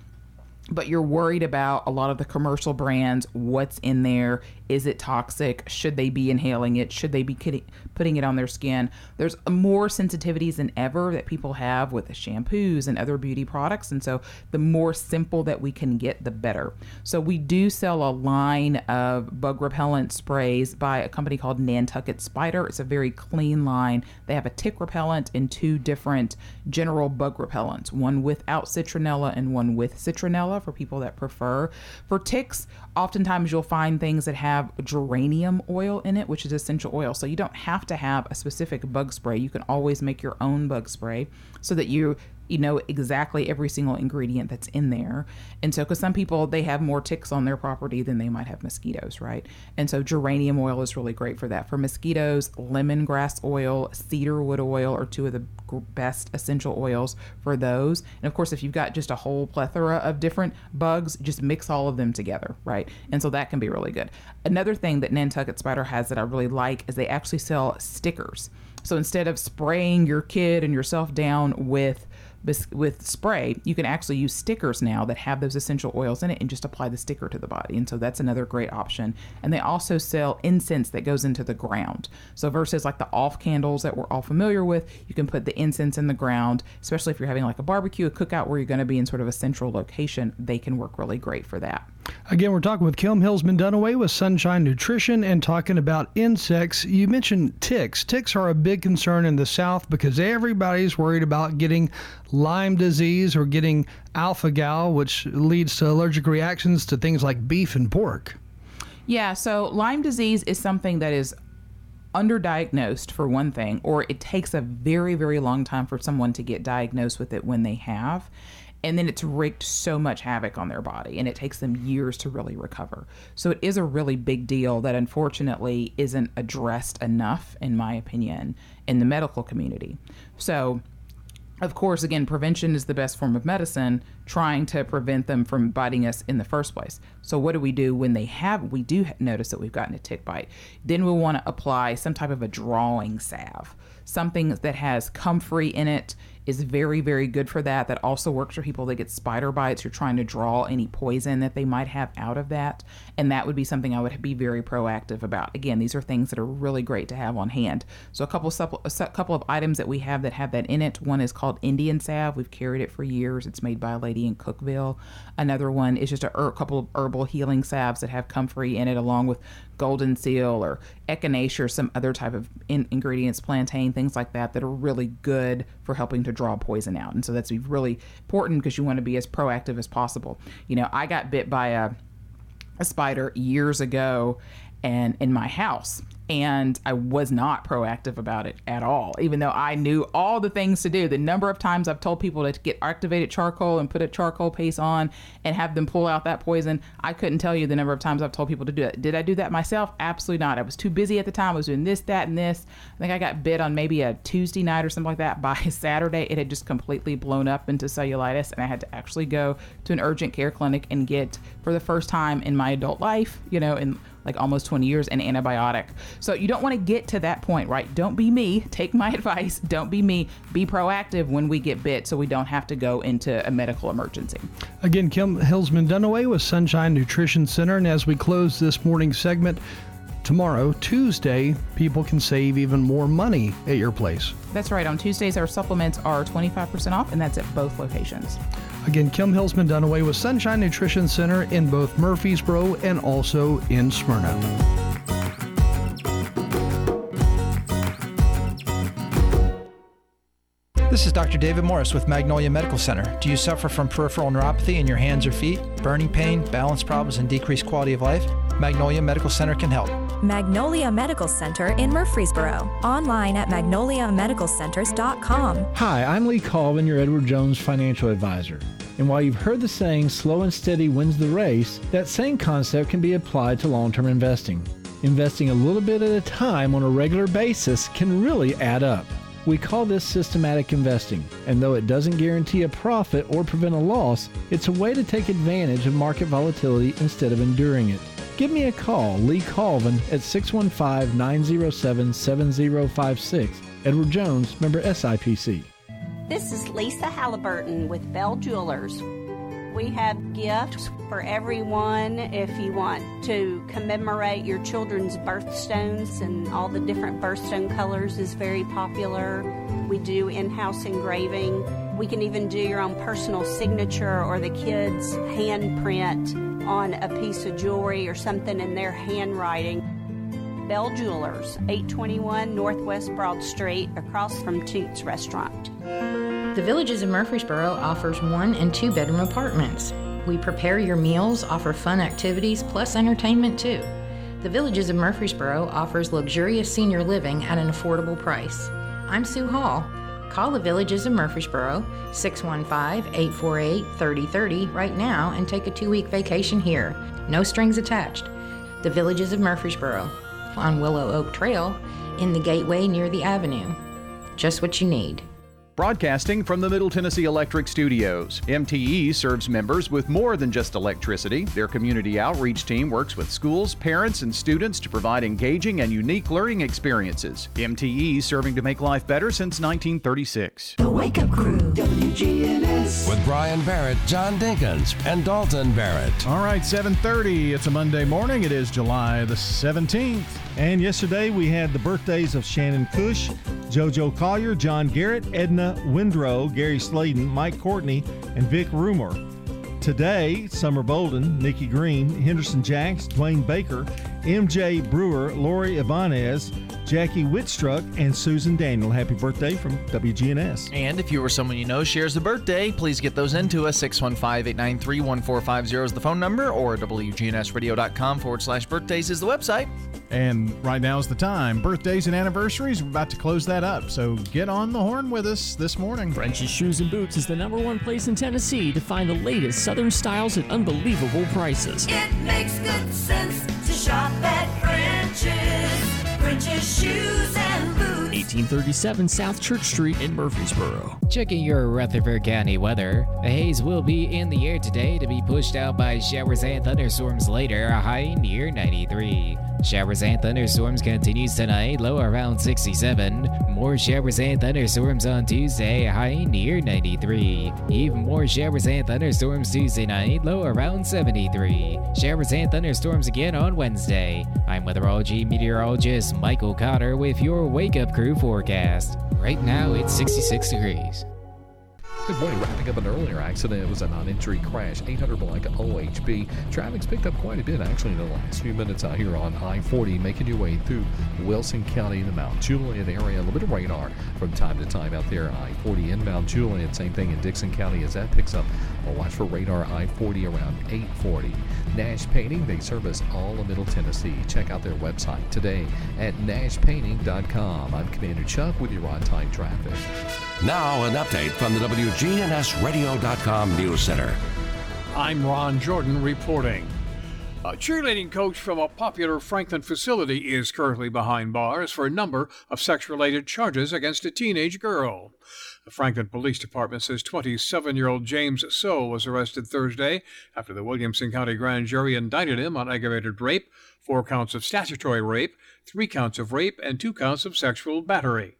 Speaker 75: but you're worried about a lot of the commercial brands what's in there is it toxic? Should they be inhaling it? Should they be putting it on their skin? There's more sensitivities than ever that people have with shampoos and other beauty products and so the more simple that we can get the better. So we do sell a line of bug repellent sprays by a company called nantucket spider. It's a very clean line. They have a tick repellent and two different general bug repellents one without citronella and one with citronella for people that prefer. For ticks, oftentimes you'll find things that have geranium oil in it, which is essential oil. So you don't have to have a specific bug spray. You can always make your own bug spray so that you you know exactly every single ingredient that's in there. And so, because some people they have more ticks on their property than they might have mosquitoes, right? And so, geranium oil is really great for that. For mosquitoes, lemongrass oil, cedarwood oil are two of the best essential oils for those. And of course, if you've got just a whole plethora of different bugs, just mix all of them together, right? And so that can be really good. Another thing that Nantucket Spider has that I really like is they actually sell stickers. So instead of spraying your kid and yourself down with with spray, you can actually use stickers now that have those essential oils in it and just apply the sticker to the body. And so that's another great option. And they also sell incense that goes into the ground. So versus like the off candles that we're all familiar with, you can put the incense in the ground, especially if you're having like a barbecue, a cookout where you're going to be in sort of a central location, they can work really great for that.
Speaker 10: Again, we're talking with Kim Hillsman Dunaway with Sunshine Nutrition and talking about insects. You mentioned ticks. Ticks are a big concern in the South because everybody's worried about getting Lyme disease or getting alpha gal, which leads to allergic reactions to things like beef and pork.
Speaker 75: Yeah, so Lyme disease is something that is underdiagnosed for one thing, or it takes a very, very long time for someone to get diagnosed with it when they have. And then it's wreaked so much havoc on their body, and it takes them years to really recover. So it is a really big deal that unfortunately isn't addressed enough, in my opinion, in the medical community. So of course, again, prevention is the best form of medicine, trying to prevent them from biting us in the first place. So, what do we do when they have, we do notice that we've gotten a tick bite? Then we want to apply some type of a drawing salve, something that has comfrey in it is very, very good for that. That also works for people that get spider bites. You're trying to draw any poison that they might have out of that. And that would be something I would be very proactive about. Again, these are things that are really great to have on hand. So, a couple a couple of items that we have that have that in it. One is called Indian salve. We've carried it for years. It's made by a lady in Cookeville. Another one is just a er- couple of herbal healing salves that have comfrey in it, along with golden seal or echinacea or some other type of in- ingredients, plantain, things like that, that are really good for helping to draw poison out. And so that's really important because you want to be as proactive as possible. You know, I got bit by a a spider years ago and in my house and I was not proactive about it at all, even though I knew all the things to do. The number of times I've told people to get activated charcoal and put a charcoal paste on and have them pull out that poison, I couldn't tell you the number of times I've told people to do it. Did I do that myself? Absolutely not. I was too busy at the time. I was doing this, that, and this. I think I got bit on maybe a Tuesday night or something like that. By Saturday, it had just completely blown up into cellulitis, and I had to actually go to an urgent care clinic and get, for the first time in my adult life, you know, in like almost 20 years, an antibiotic. So you don't want to get to that point, right? Don't be me. Take my advice. Don't be me. Be proactive when we get bit so we don't have to go into a medical emergency.
Speaker 10: Again, Kim Hillsman Dunaway with Sunshine Nutrition Center. And as we close this morning segment, tomorrow, Tuesday, people can save even more money at your place.
Speaker 75: That's right. On Tuesdays, our supplements are 25% off, and that's at both locations.
Speaker 10: Again, Kim Hillsman Dunaway with Sunshine Nutrition Center in both Murfreesboro and also in Smyrna.
Speaker 76: This is Dr. David Morris with Magnolia Medical Center. Do you suffer from peripheral neuropathy in your hands or feet, burning pain, balance problems, and decreased quality of life? Magnolia Medical Center can help.
Speaker 77: Magnolia Medical Center in Murfreesboro. Online at magnoliamedicalcenters.com.
Speaker 78: Hi, I'm Lee Colvin, your Edward Jones financial advisor. And while you've heard the saying, slow and steady wins the race, that same concept can be applied to long term investing. Investing a little bit at a time on a regular basis can really add up. We call this systematic investing, and though it doesn't guarantee a profit or prevent a loss, it's a way to take advantage of market volatility instead of enduring it. Give me a call, Lee Colvin, at 615 907 7056. Edward Jones, member SIPC.
Speaker 54: This is Lisa Halliburton with Bell Jewelers. We have gifts for everyone if you want to commemorate your children's birthstones, and all the different birthstone colors is very popular. We do in house engraving. We can even do your own personal signature or the kids' handprint on a piece of jewelry or something in their handwriting. Bell Jewelers, 821 Northwest Broad Street, across from Toots Restaurant.
Speaker 79: The Villages of Murfreesboro offers one and two bedroom apartments. We prepare your meals, offer fun activities, plus entertainment too. The Villages of Murfreesboro offers luxurious senior living at an affordable price. I'm Sue Hall. Call the Villages of Murfreesboro 615 848 3030 right now and take a two week vacation here. No strings attached. The Villages of Murfreesboro on Willow Oak Trail in the gateway near the avenue. Just what you need.
Speaker 80: Broadcasting from the Middle Tennessee Electric Studios, MTE serves members with more than just electricity. Their community outreach team works with schools, parents, and students to provide engaging and unique learning experiences. MTE serving to make life better since 1936.
Speaker 5: The Wake Up Crew, WGNS. With Brian Barrett, John Dinkins, and Dalton Barrett.
Speaker 8: All right, 7:30. It's a Monday morning. It is July the 17th.
Speaker 6: And yesterday we had the birthdays of Shannon Cush, JoJo Collier, John Garrett, Edna Windrow, Gary Sladen, Mike Courtney, and Vic Rumor. Today, Summer Bolden, Nikki Green, Henderson Jacks, Dwayne Baker, MJ Brewer, Lori Ibanez, Jackie Whitstruck, and Susan Daniel. Happy birthday from WGNS.
Speaker 7: And if you or someone you know shares a birthday, please get those into us. 615 893 1450 is the phone number, or WGNSradio.com forward slash birthdays is the website.
Speaker 8: And right now is the time. Birthdays and anniversaries, we're about to close that up. So get on the horn with us this morning.
Speaker 81: French's Shoes and Boots is the number one place in Tennessee to find the latest Southern styles at unbelievable prices.
Speaker 54: It makes good sense to shop at French's. French's Shoes and Boots.
Speaker 81: 1837 South Church Street in Murfreesboro.
Speaker 9: Checking your Rutherford County weather. The haze will be in the air today to be pushed out by showers and thunderstorms later, a high near 93. Showers and thunderstorms continues tonight, low around 67. More showers and thunderstorms on Tuesday, high near 93. Even more showers and thunderstorms Tuesday night, low around 73. Showers and thunderstorms again on Wednesday. I'm weatherology meteorologist Michael Cotter with your Wake Up Crew forecast. Right now it's 66 degrees.
Speaker 35: Good morning. Wrapping up an earlier accident. It was a non-entry crash. 800 block OHB. Traffic's picked up quite a bit actually in the last few minutes out here on I-40, making your way through Wilson County, the Mount Juliet area. A little bit of radar from time to time out there. I-40 inbound Juliet. Same thing in Dickson County as that picks up. Well, watch for radar I-40 around 840. Nash Painting. They service all of Middle Tennessee. Check out their website today at nashpainting.com. I'm Commander Chuck with your on-time traffic.
Speaker 5: Now, an update from the WGNSradio.com News Center.
Speaker 28: I'm Ron Jordan reporting. A cheerleading coach from a popular Franklin facility is currently behind bars for a number of sex related charges against a teenage girl. The Franklin Police Department says 27 year old James So was arrested Thursday after the Williamson County Grand Jury indicted him on aggravated rape, four counts of statutory rape, three counts of rape, and two counts of sexual battery.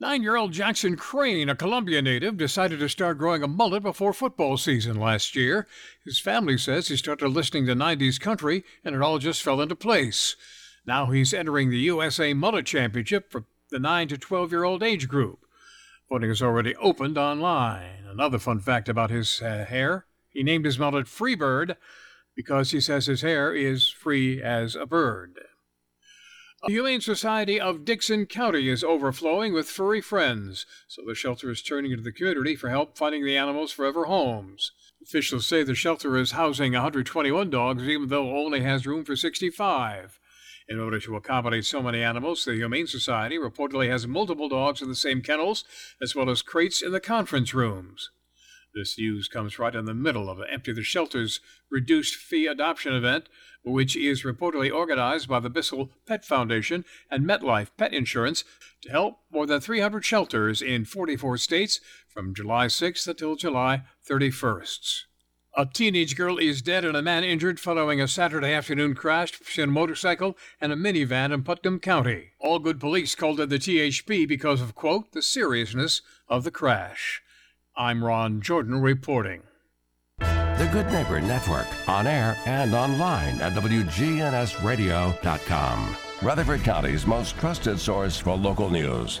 Speaker 28: Nine year old Jackson Crane, a Columbia native, decided to start growing a mullet before football season last year. His family says he started listening to 90s country and it all just fell into place. Now he's entering the USA Mullet Championship for the 9 to 12 year old age group. Voting is already opened online. Another fun fact about his uh, hair he named his mullet Freebird because he says his hair is free as a bird. The Humane Society of Dickson County is overflowing with furry friends, so the shelter is turning to the community for help finding the animals forever homes. Officials say the shelter is housing 121 dogs, even though it only has room for 65. In order to accommodate so many animals, the Humane Society reportedly has multiple dogs in the same kennels, as well as crates in the conference rooms. This news comes right in the middle of the Empty the Shelter's reduced fee adoption event, which is reportedly organized by the Bissell Pet Foundation and MetLife Pet Insurance to help more than 300 shelters in 44 states from July 6th until July 31st. A teenage girl is dead and a man injured following a Saturday afternoon crash between a motorcycle and a minivan in Putnam County. Algood police called in the THP because of, quote, the seriousness of the crash. I'm Ron Jordan reporting.
Speaker 5: The Good Neighbor Network, on air and online at WGNSradio.com. Rutherford County's most trusted source for local news.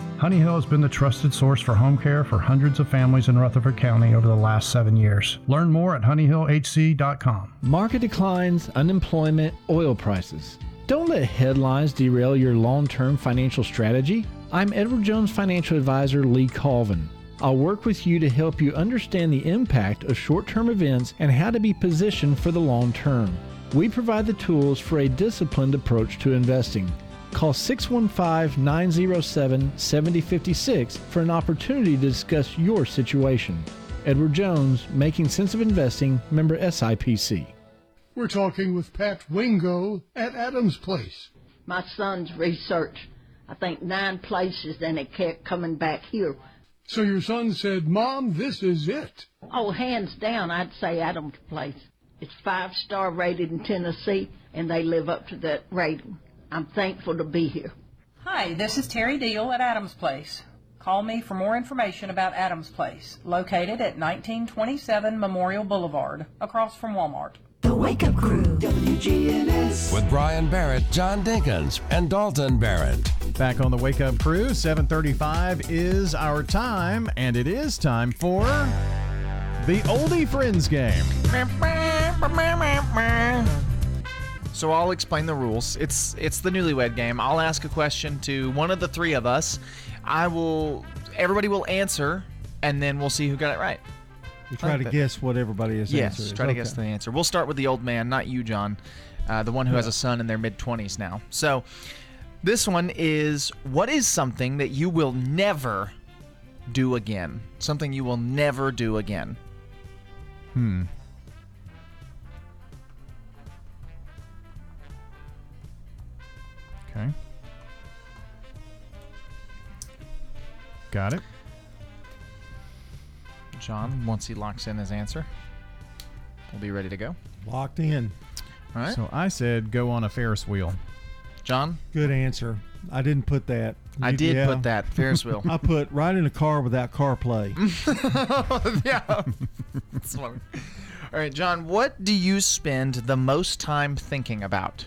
Speaker 16: Honey Hill has been the trusted source for home care for hundreds of families in Rutherford County over the last seven years. Learn more at honeyhillhc.com.
Speaker 78: Market declines, unemployment, oil prices. Don't let headlines derail your long term financial strategy. I'm Edward Jones financial advisor Lee Colvin. I'll work with you to help you understand the impact of short term events and how to be positioned for the long term. We provide the tools for a disciplined approach to investing. Call 615 907 7056 for an opportunity to discuss your situation. Edward Jones, Making Sense of Investing, member SIPC.
Speaker 36: We're talking with Pat Wingo at Adams Place.
Speaker 25: My son's research, I think nine places, and it kept coming back here.
Speaker 36: So your son said, Mom, this is it.
Speaker 25: Oh, hands down, I'd say Adams Place. It's five star rated in Tennessee, and they live up to that rating. I'm thankful to be here.
Speaker 44: Hi, this is Terry Deal at Adams Place. Call me for more information about Adams Place, located at 1927 Memorial Boulevard, across from Walmart.
Speaker 5: The Wake Up Crew, WGNS. With Brian Barrett, John Dinkins, and Dalton Barrett.
Speaker 8: Back on the Wake Up Crew, 7:35 is our time, and it is time for the Oldie Friends game.
Speaker 7: So I'll explain the rules. It's it's the newlywed game. I'll ask a question to one of the three of us. I will everybody will answer and then we'll see who got it right.
Speaker 6: You try to guess what everybody has
Speaker 7: Yes,
Speaker 6: answered.
Speaker 7: try to guess the answer. We'll start with the old man, not you, John, uh, the one who has a son in their mid 20s now. So this one is what is something that you will never do again? Something you will never do again.
Speaker 8: Hmm. Okay. Got it.
Speaker 7: John, once he locks in his answer, we'll be ready to go.
Speaker 6: Locked in.
Speaker 7: All right.
Speaker 8: So I said go on a Ferris wheel.
Speaker 7: John?
Speaker 6: Good answer. I didn't put that.
Speaker 7: I
Speaker 6: You-
Speaker 7: did put that, Ferris wheel.
Speaker 6: I put right in a car without CarPlay.
Speaker 7: yeah. That's funny. All right, John, what do you spend the most time thinking about?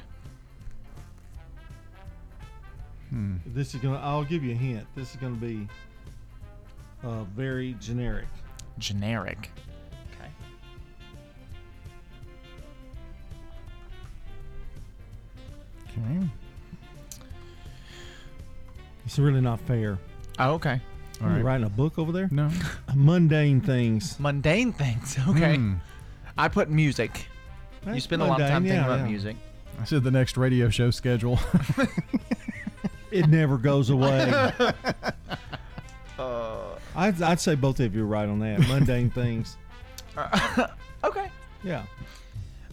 Speaker 8: Hmm.
Speaker 6: This is gonna. I'll give you a hint. This is gonna be uh, very generic.
Speaker 7: Generic. Okay.
Speaker 8: Okay.
Speaker 6: It's really not fair.
Speaker 7: Oh, okay.
Speaker 6: Are you writing a book over there?
Speaker 8: No.
Speaker 6: Mundane things.
Speaker 7: Mundane things. Okay.
Speaker 8: Hmm.
Speaker 7: I put music. you
Speaker 6: That's
Speaker 7: spend a lot of time
Speaker 6: mundane,
Speaker 7: thinking
Speaker 6: yeah,
Speaker 7: about
Speaker 6: yeah.
Speaker 7: music.
Speaker 8: I said the next radio show schedule.
Speaker 6: It never goes away.
Speaker 7: Uh,
Speaker 6: I'd, I'd say both of you are right on that. Mundane things.
Speaker 7: okay.
Speaker 6: Yeah.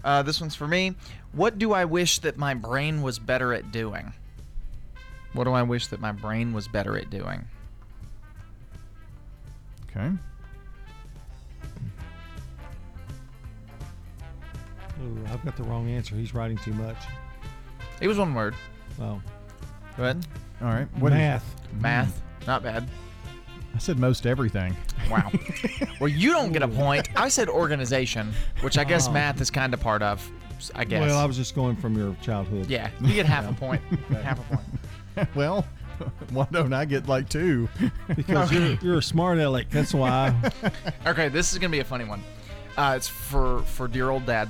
Speaker 7: Uh, this one's for me. What do I wish that my brain was better at doing? What do I wish that my brain was better at doing?
Speaker 8: okay.
Speaker 6: Ooh, I've got the wrong answer. He's writing too much.
Speaker 7: It was one word.
Speaker 6: Oh.
Speaker 7: Go ahead.
Speaker 8: All right. What is-
Speaker 6: Math.
Speaker 7: Math. Not bad.
Speaker 8: I said most everything.
Speaker 7: Wow. well, you don't get a point. I said organization, which I guess
Speaker 6: Oh.
Speaker 7: math is kind of part of. I guess.
Speaker 6: Well, I was just going from your childhood.
Speaker 7: yeah, you get half a
Speaker 6: Yeah.
Speaker 7: point. Half a point.
Speaker 8: well, why don't I get like two?
Speaker 6: Because you're you're a smart aleck. That's why.
Speaker 7: Okay, this is gonna be a funny one. Uh, it's for for dear old dad.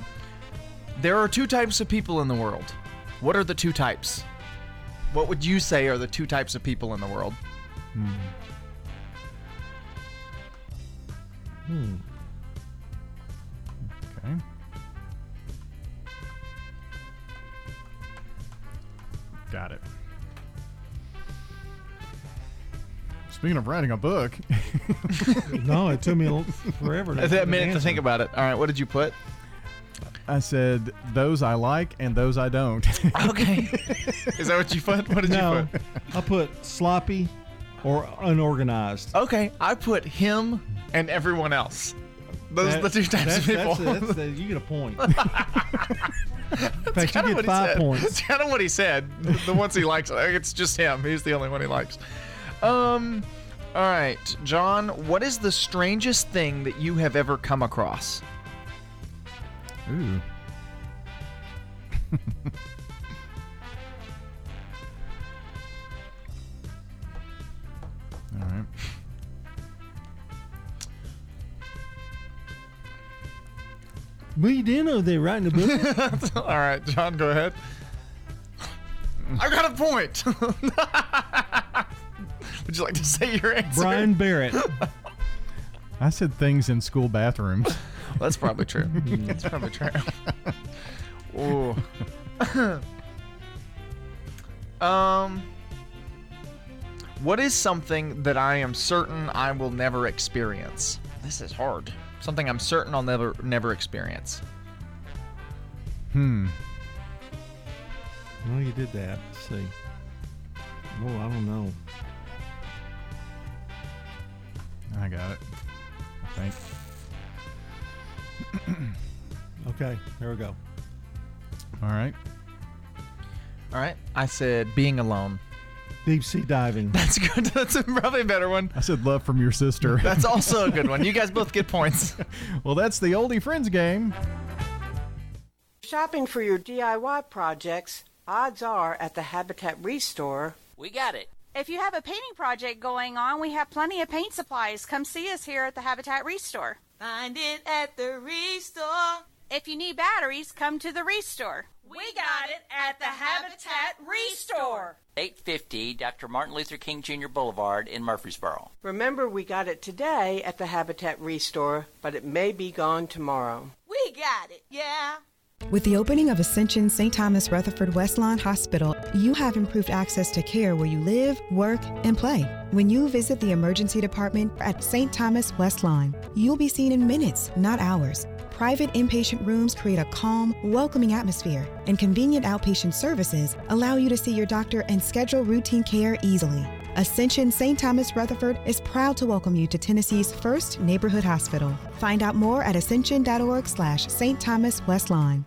Speaker 7: There are two types of people in the world. What are the two types? What would you say are the two types of people in the world?
Speaker 6: Hmm.
Speaker 8: Okay. Got it. Speaking of writing a book,
Speaker 6: no, it took me forever. To
Speaker 7: That minute to think about it. All right, what did you put?
Speaker 8: I said those I like and those I don't.
Speaker 7: Okay. Is that what you put? What did
Speaker 6: no,
Speaker 7: you put?
Speaker 6: I put sloppy or unorganized.
Speaker 7: Okay, I put him and everyone else. Those are the two types of
Speaker 6: That's-
Speaker 7: people.
Speaker 6: that's- that's- you get a point. In
Speaker 7: That's kinda
Speaker 6: get
Speaker 7: what he said.
Speaker 6: points.
Speaker 7: That's kind of what he said. The ones he likes, it's just him. He's the only one he likes. Um, all right, John. What is the strangest thing that you have ever come across?
Speaker 8: Ooh. All right.
Speaker 6: Well, you didn't know they were writing a book.
Speaker 7: all right, John, go ahead. I got a point. Would you like to say your answer?
Speaker 6: Brian Barrett.
Speaker 8: I said things in school bathrooms.
Speaker 7: Well, that's probably true. that's probably true. Ooh. um. What is something that I am certain I will never experience? This is hard. Something I'm certain I'll never never experience.
Speaker 8: Hmm.
Speaker 6: No, you did that. Let's see. Oh, I don't know.
Speaker 8: I got it. I think.
Speaker 6: Okay, there we go.
Speaker 8: All right.
Speaker 7: All right. I said being alone.
Speaker 6: Deep sea diving.
Speaker 7: That's good. That's a, probably a better one.
Speaker 8: I said love from your sister.
Speaker 7: That's also a good one. You guys both get points.
Speaker 8: well, that's the oldie friends game.
Speaker 82: Shopping for your DIY projects, odds are at the Habitat Restore.
Speaker 83: We got it.
Speaker 13: If you have a painting project going on, we have plenty of paint supplies. Come see us here at the Habitat Restore.
Speaker 54: Find it at the Restore.
Speaker 13: If you need batteries, come to the Restore.
Speaker 54: We got it at the Habitat Restore.
Speaker 83: 850 Dr. Martin Luther King Jr. Boulevard in Murfreesboro.
Speaker 82: Remember, we got it today at the Habitat Restore, but it may be gone tomorrow.
Speaker 54: We got it, yeah.
Speaker 84: With the opening of Ascension St. Thomas Rutherford Westlawn Hospital, you have improved access to care where you live, work, and play. When you visit the emergency department at St. Thomas Westlawn, you'll be seen in minutes, not hours. Private inpatient rooms create a calm, welcoming atmosphere, and convenient outpatient services allow you to see your doctor and schedule routine care easily. Ascension St. Thomas Rutherford is proud to welcome you to Tennessee's first neighborhood hospital. Find out more at ascension.org slash St. Thomas Westlawn.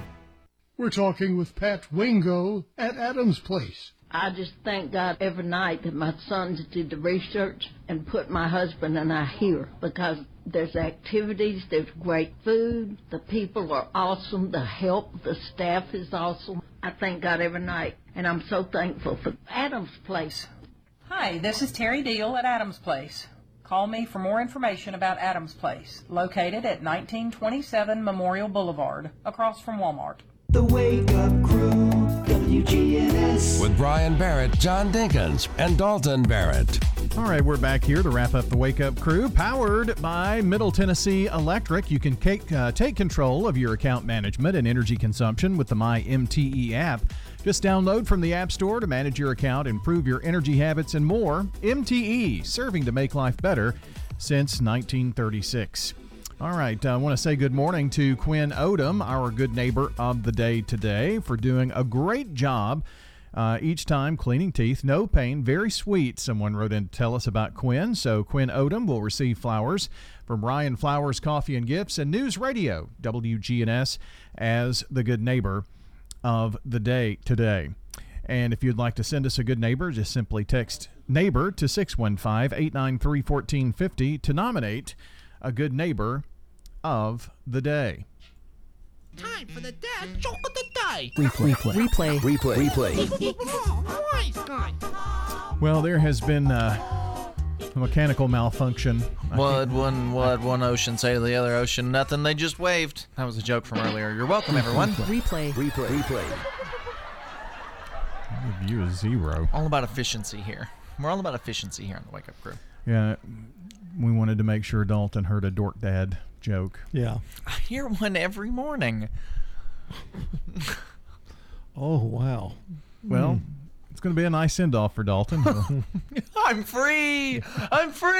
Speaker 36: We're talking with Pat Wingo at Adams Place.
Speaker 25: I just thank God every night that my sons did the research and put my husband and I here because there's activities, there's great food, the people are awesome, the help, the staff is awesome. I thank God every night, and I'm so thankful for Adams Place.
Speaker 44: Hi, this is Terry Deal at Adams Place. Call me for more information about Adams Place, located at 1927 Memorial Boulevard, across from Walmart.
Speaker 5: The Wake Up Crew, WGNS. With Brian Barrett, John Dinkins, and Dalton Barrett.
Speaker 8: All right, we're back here to wrap up the Wake Up Crew, powered by Middle Tennessee Electric. You can take, uh, take control of your account management and energy consumption with the My MTE app. Just download from the App Store to manage your account, improve your energy habits, and more. MTE, serving to make life better since 1936. All right, I want to say good morning to Quinn Odom, our good neighbor of the day today, for doing a great job uh, each time cleaning teeth. No pain, very sweet. Someone wrote in to tell us about Quinn. So Quinn Odom will receive flowers from Ryan Flowers Coffee and Gifts and News Radio, WGNS, as the good neighbor of the day today. And if you'd like to send us a good neighbor, just simply text neighbor to 615 893 1450 to nominate a good neighbor of the day.
Speaker 54: Time for the dad joke of the day.
Speaker 8: Replay. Replay.
Speaker 54: Replay.
Speaker 8: Replay.
Speaker 54: Replay.
Speaker 8: Well, there has been uh, a mechanical malfunction. I
Speaker 7: What one what one ocean say to the other ocean? Nothing. They just waved. That was a joke from earlier. You're welcome, everyone.
Speaker 8: Replay.
Speaker 7: Replay. Replay.
Speaker 8: I'll give you a zero.
Speaker 7: All about efficiency here. We're all about efficiency here on the Wake Up Crew.
Speaker 8: Yeah, we wanted to make sure Dalton heard a dork dad joke.
Speaker 6: Yeah.
Speaker 7: I hear one every morning.
Speaker 6: Oh wow.
Speaker 8: Well,
Speaker 6: Hmm.
Speaker 8: it's going to be a nice send off for Dalton.
Speaker 7: I'm free. I'm free.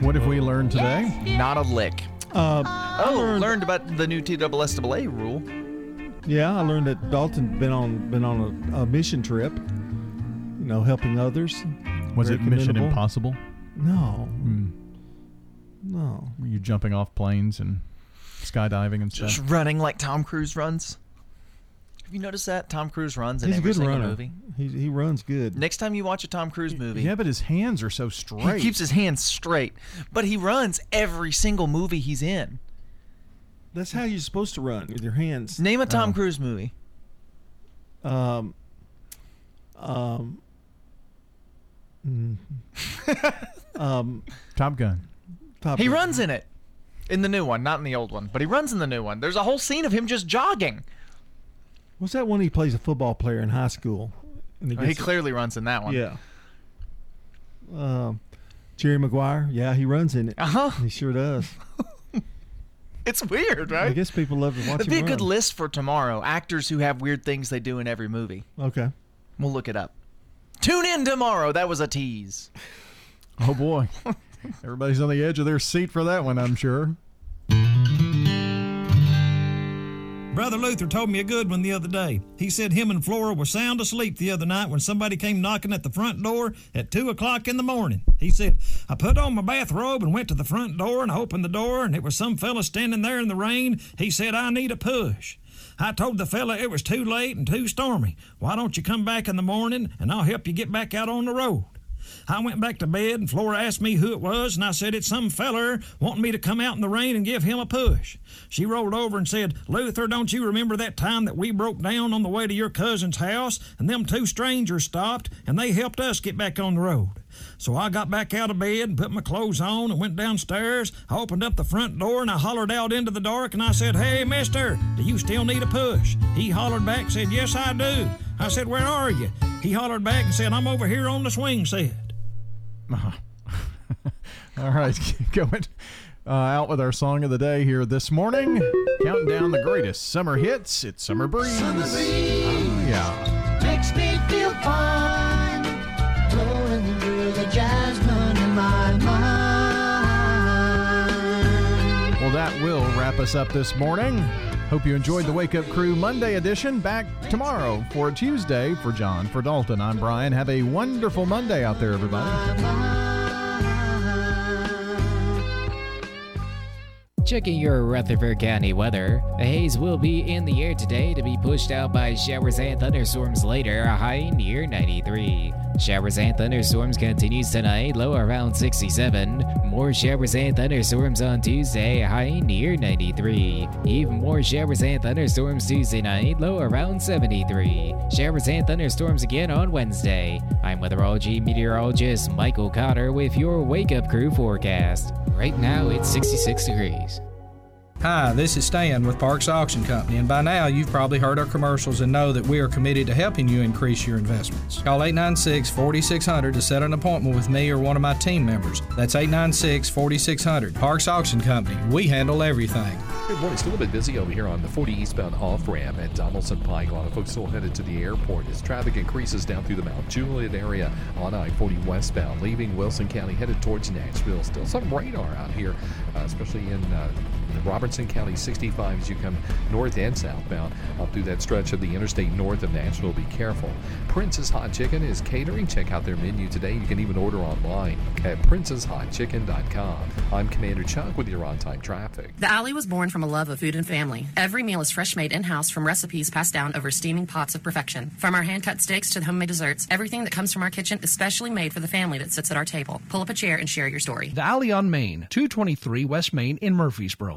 Speaker 8: what have we learned today?
Speaker 7: Not a lick.
Speaker 6: Uh,
Speaker 7: oh, learned, about the new TSSAA rule.
Speaker 6: Yeah, I learned that Dalton been on been on a, a mission trip. You know, helping others.
Speaker 8: Was
Speaker 6: Very
Speaker 8: it Mission
Speaker 6: commendable.
Speaker 8: Impossible?
Speaker 6: No.
Speaker 8: Hmm.
Speaker 6: No.
Speaker 8: Were you jumping off planes and skydiving and stuff?
Speaker 7: Just running like Tom Cruise runs. Have you noticed that Tom Cruise runs in
Speaker 6: He's a
Speaker 7: every
Speaker 6: good
Speaker 7: single
Speaker 6: runner.
Speaker 7: movie?
Speaker 6: He he runs good.
Speaker 7: Next time you watch a Tom Cruise movie,
Speaker 8: Yeah, but his hands are so straight.
Speaker 7: he keeps his hands straight, but he runs every single movie he's in.
Speaker 6: That's how you're supposed to run with your hands.
Speaker 7: Name a Tom
Speaker 6: Oh.
Speaker 7: Cruise movie.
Speaker 6: Um. Um. Mm. um.
Speaker 8: Top Gun.
Speaker 6: Top
Speaker 7: he
Speaker 6: Gun.
Speaker 7: runs in it. In the new one, not in the old one, but he runs in the new one. There's a whole scene of him just jogging.
Speaker 6: What's that one he plays a football player in high school? And
Speaker 7: He,
Speaker 6: gets-
Speaker 7: clearly runs in that one.
Speaker 6: Yeah. Um, Jerry Maguire. Yeah, he runs in it.
Speaker 7: Uh huh.
Speaker 6: He sure does.
Speaker 7: It's weird, right?
Speaker 6: I guess people love to watch
Speaker 7: It'd be a
Speaker 6: him
Speaker 7: good list for tomorrow. Actors who have weird things they do in every movie.
Speaker 6: Okay.
Speaker 7: We'll look it up. Tune in tomorrow. That was a tease.
Speaker 8: Oh boy. Everybody's on the edge of their seat for that one, I'm sure.
Speaker 85: Brother Luther told me a good one the other day. He said him and Flora were sound asleep the other night when somebody came knocking at the front door at 2 o'clock in the morning. He said, I put on my bathrobe and went to the front door and opened the door, and it was some fella standing there in the rain. He said, I need a push. I told the fella it was too late and too stormy. Why don't you come back in the morning and I'll help you get back out on the road? I went back to bed and Flora asked me who it was, and I said it's some feller wanting me to come out in the rain and give him a push. She rolled over and said, Luther, don't you remember that time that we broke down on the way to your cousin's house and them two strangers stopped and they helped us get back on the road? So I got back out of bed and put my clothes on and went downstairs. I opened up the front door and I hollered out into the dark and I said, Hey, mister, do you still need a push? He hollered back and said, Yes, I do. I said, Where are you? He hollered back and said, I'm over here on the swing set.
Speaker 8: All right, going uh, out with our song of the day here this morning. Counting down the greatest summer hits. It's Summer Breeze. Oh, yeah.
Speaker 25: Makes me feel fine. Blowing through the jasmine in my mind.
Speaker 8: Well, that will wrap us up this morning. Hope you enjoyed the Wake Up Crew Monday edition. Back tomorrow for Tuesday. For John, for Dalton, I'm Brian. Have a wonderful Monday out there, everybody.
Speaker 9: Checking your Rutherford County weather. A haze will be in the air today to be pushed out by showers and thunderstorms later, a high near 93. Showers and thunderstorms continues tonight, low around 67. More showers and thunderstorms on Tuesday, high near 93. Even more showers and thunderstorms Tuesday night, low around 73. Showers and thunderstorms again on Wednesday. I'm weatherology meteorologist Michael Cotter with your Wake Up Crew forecast. Right now it's 66 degrees.
Speaker 86: Hi, this is Stan with Parks Auction Company, and by now you've probably heard our commercials and know that we are committed to helping you increase your investments. Call 896 4600 to set an appointment with me or one of my team members. That's 896 4600. Parks Auction Company. We handle everything.
Speaker 35: Good morning. Still a bit busy over here on the 40 eastbound off ramp at Donaldson Pike. A lot of folks still headed to the airport as traffic increases down through the Mount Juliet area on I 40 westbound, leaving Wilson County headed towards Nashville. Still some radar out here, uh, especially in uh, Robertson County 65 as you come north and southbound up through that stretch of the interstate north of Nashville. Be careful. Prince's Hot Chicken is catering. Check out their menu today. You can even order online at princeshotchicken.com. I'm Commander Chuck with your on time traffic.
Speaker 83: The Alley was born from a love of food and family. Every meal is fresh made in house from recipes passed down over steaming pots of perfection. From our hand cut steaks to the homemade desserts, everything that comes from our kitchen is specially made for the family that sits at our table. Pull up a chair and share your story.
Speaker 10: The Alley on Main, 223 West Main in Murfreesboro.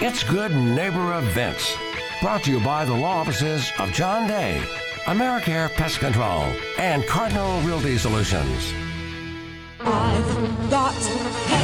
Speaker 5: It's Good Neighbor Events. Brought to you by the law offices of John Day, AmeriCare Pest Control, and Cardinal Realty Solutions.
Speaker 25: I've got.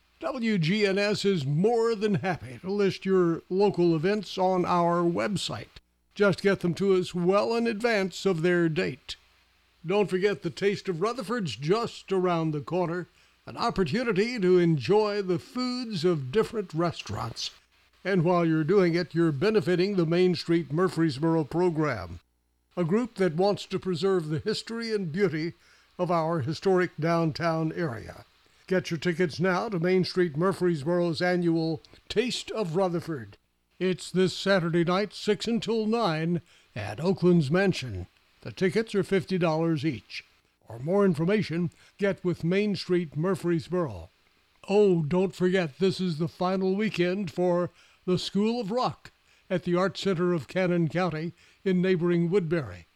Speaker 36: WGNS is more than happy to list your local events on our website. Just get them to us well in advance of their date. Don't forget the Taste of Rutherford's just around the corner, an opportunity to enjoy the foods of different restaurants. And while you're doing it, you're benefiting the Main Street Murfreesboro program, a group that wants to preserve the history and beauty of our historic downtown area. Get your tickets now to Main Street Murfreesboro's annual Taste of Rutherford. It's this Saturday night, 6 until 9, at Oaklands Mansion. The tickets are $50 each. For more information, get with Main Street Murfreesboro. Oh, don't forget, this is the final weekend for the School of Rock at the Art Center of Cannon County in neighboring Woodbury.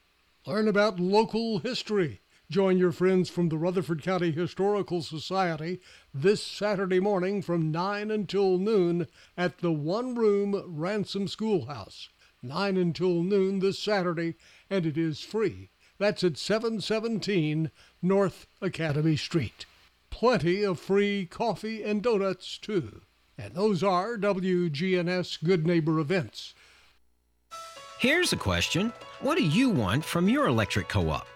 Speaker 36: Learn about local history. Join your friends from the Rutherford County Historical Society this Saturday morning from 9 until noon at the one room Ransom Schoolhouse. 9 until noon this Saturday, and it is free. That's at 717 North Academy Street. Plenty of free coffee and donuts, too. And those are WGNS Good Neighbor events.
Speaker 87: Here's a question What do you want from your electric co op?